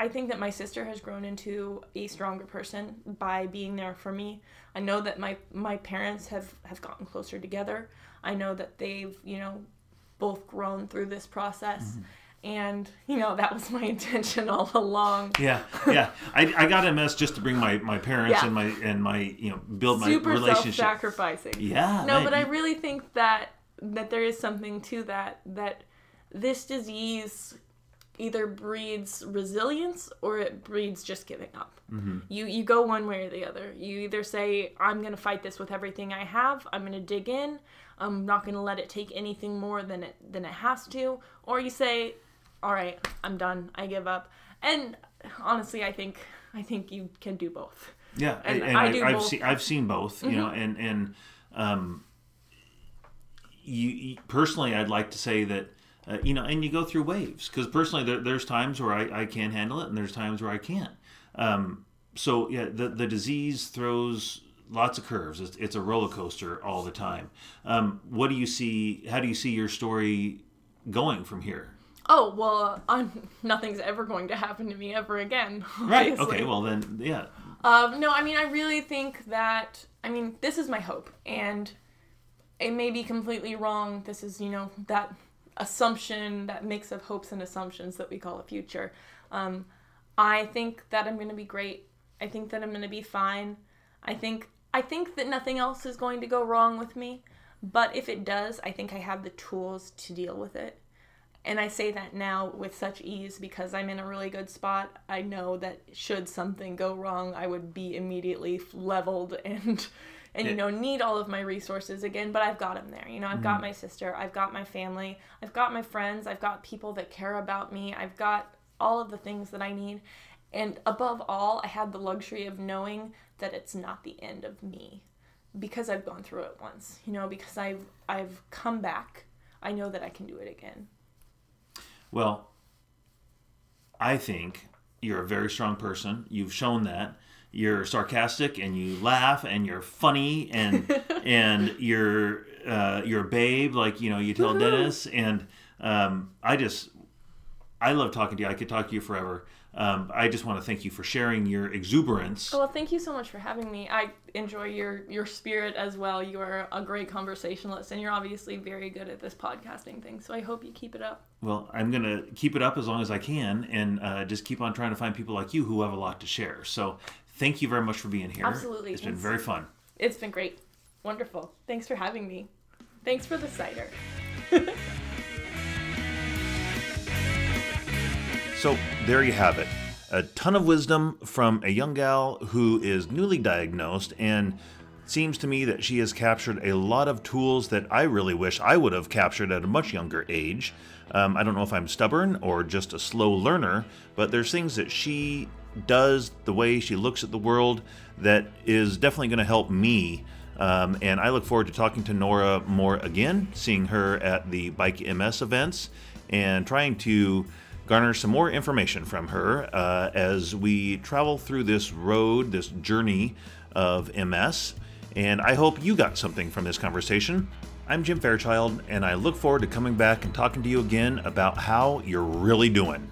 I think that my sister has grown into a stronger person by being there for me. I know that my my parents have have gotten closer together. I know that they've you know both grown through this process, mm-hmm. and you know that was my intention all along. Yeah, yeah. I, I got MS just to bring my, my parents Yeah. and my and my you know build my Super relationship. self-sacrificing. Yeah. No, man, but I really think that that there is something to that that this disease either breeds resilience or it breeds just giving up. Mm-hmm. You you go one way or the other. You either say I'm going to fight this with everything I have. I'm going to dig in. I'm not going to let it take anything more than it than it has to, or you say, "All right, I'm done. I give up." And honestly, I think I think you can do both. Yeah, And and, I I do both. seen I've seen both, you know, and and um, you, you personally, I'd like to say that. Uh, you know, and you go through waves because personally, there, there's times where I, I can handle it, and there's times where I can't. Um, so yeah, the the disease throws lots of curves. It's, it's a roller coaster all the time. Um, what do you see? How do you see your story going from here? Oh well, I'm, nothing's ever going to happen to me ever again. Right. obviously. Okay. Well, then, yeah. Um, no, I mean, I really think that, I mean, this is my hope, and it may be completely wrong. This is, you know, that assumption, that mix of hopes and assumptions that we call a future. Um, I think that I'm going to be great. I think that I'm going to be fine. I think I think that nothing else is going to go wrong with me, but if it does, I think I have the tools to deal with it. And I say that now with such ease because I'm in a really good spot. I know that should something go wrong, I would be immediately leveled and and you know need all of my resources again, but I've got them there. You know, I've got mm. my sister, I've got my family, I've got my friends, I've got people that care about me. I've got all of the things that I need. And above all, I had the luxury of knowing that it's not the end of me because I've gone through it once. You know, because I've I've come back. I know that I can do it again. Well, I think you're a very strong person. You've shown that. You're sarcastic and you laugh and you're funny and and you're uh, you're a babe like you know you tell Dennis and um, I just I love talking to you. I could talk to you forever. Um, I just want to thank you for sharing your exuberance. Well, thank you so much for having me. I enjoy your your spirit as well. You are a great conversationalist, and you're obviously very good at this podcasting thing. So I hope you keep it up. Well, I'm going to keep it up as long as I can and uh, just keep on trying to find people like you who have a lot to share. So thank you very much for being here. Absolutely. It's been Thanks. very fun. It's been great, wonderful. Thanks for having me. Thanks for the cider. So there you have it. A ton of wisdom from a young gal who is newly diagnosed and seems to me that she has captured a lot of tools that I really wish I would have captured at a much younger age. Um, I don't know if I'm stubborn or just a slow learner, but there's things that she does, the way she looks at the world, that is definitely going to help me. Um, and I look forward to talking to Nora more again, seeing her at the Bike MS events, and trying to garner some more information from her uh, as we travel through this road, this journey of MS. And I hope you got something from this conversation. I'm Jim Fairchild, and I look forward to coming back and talking to you again about how you're really doing.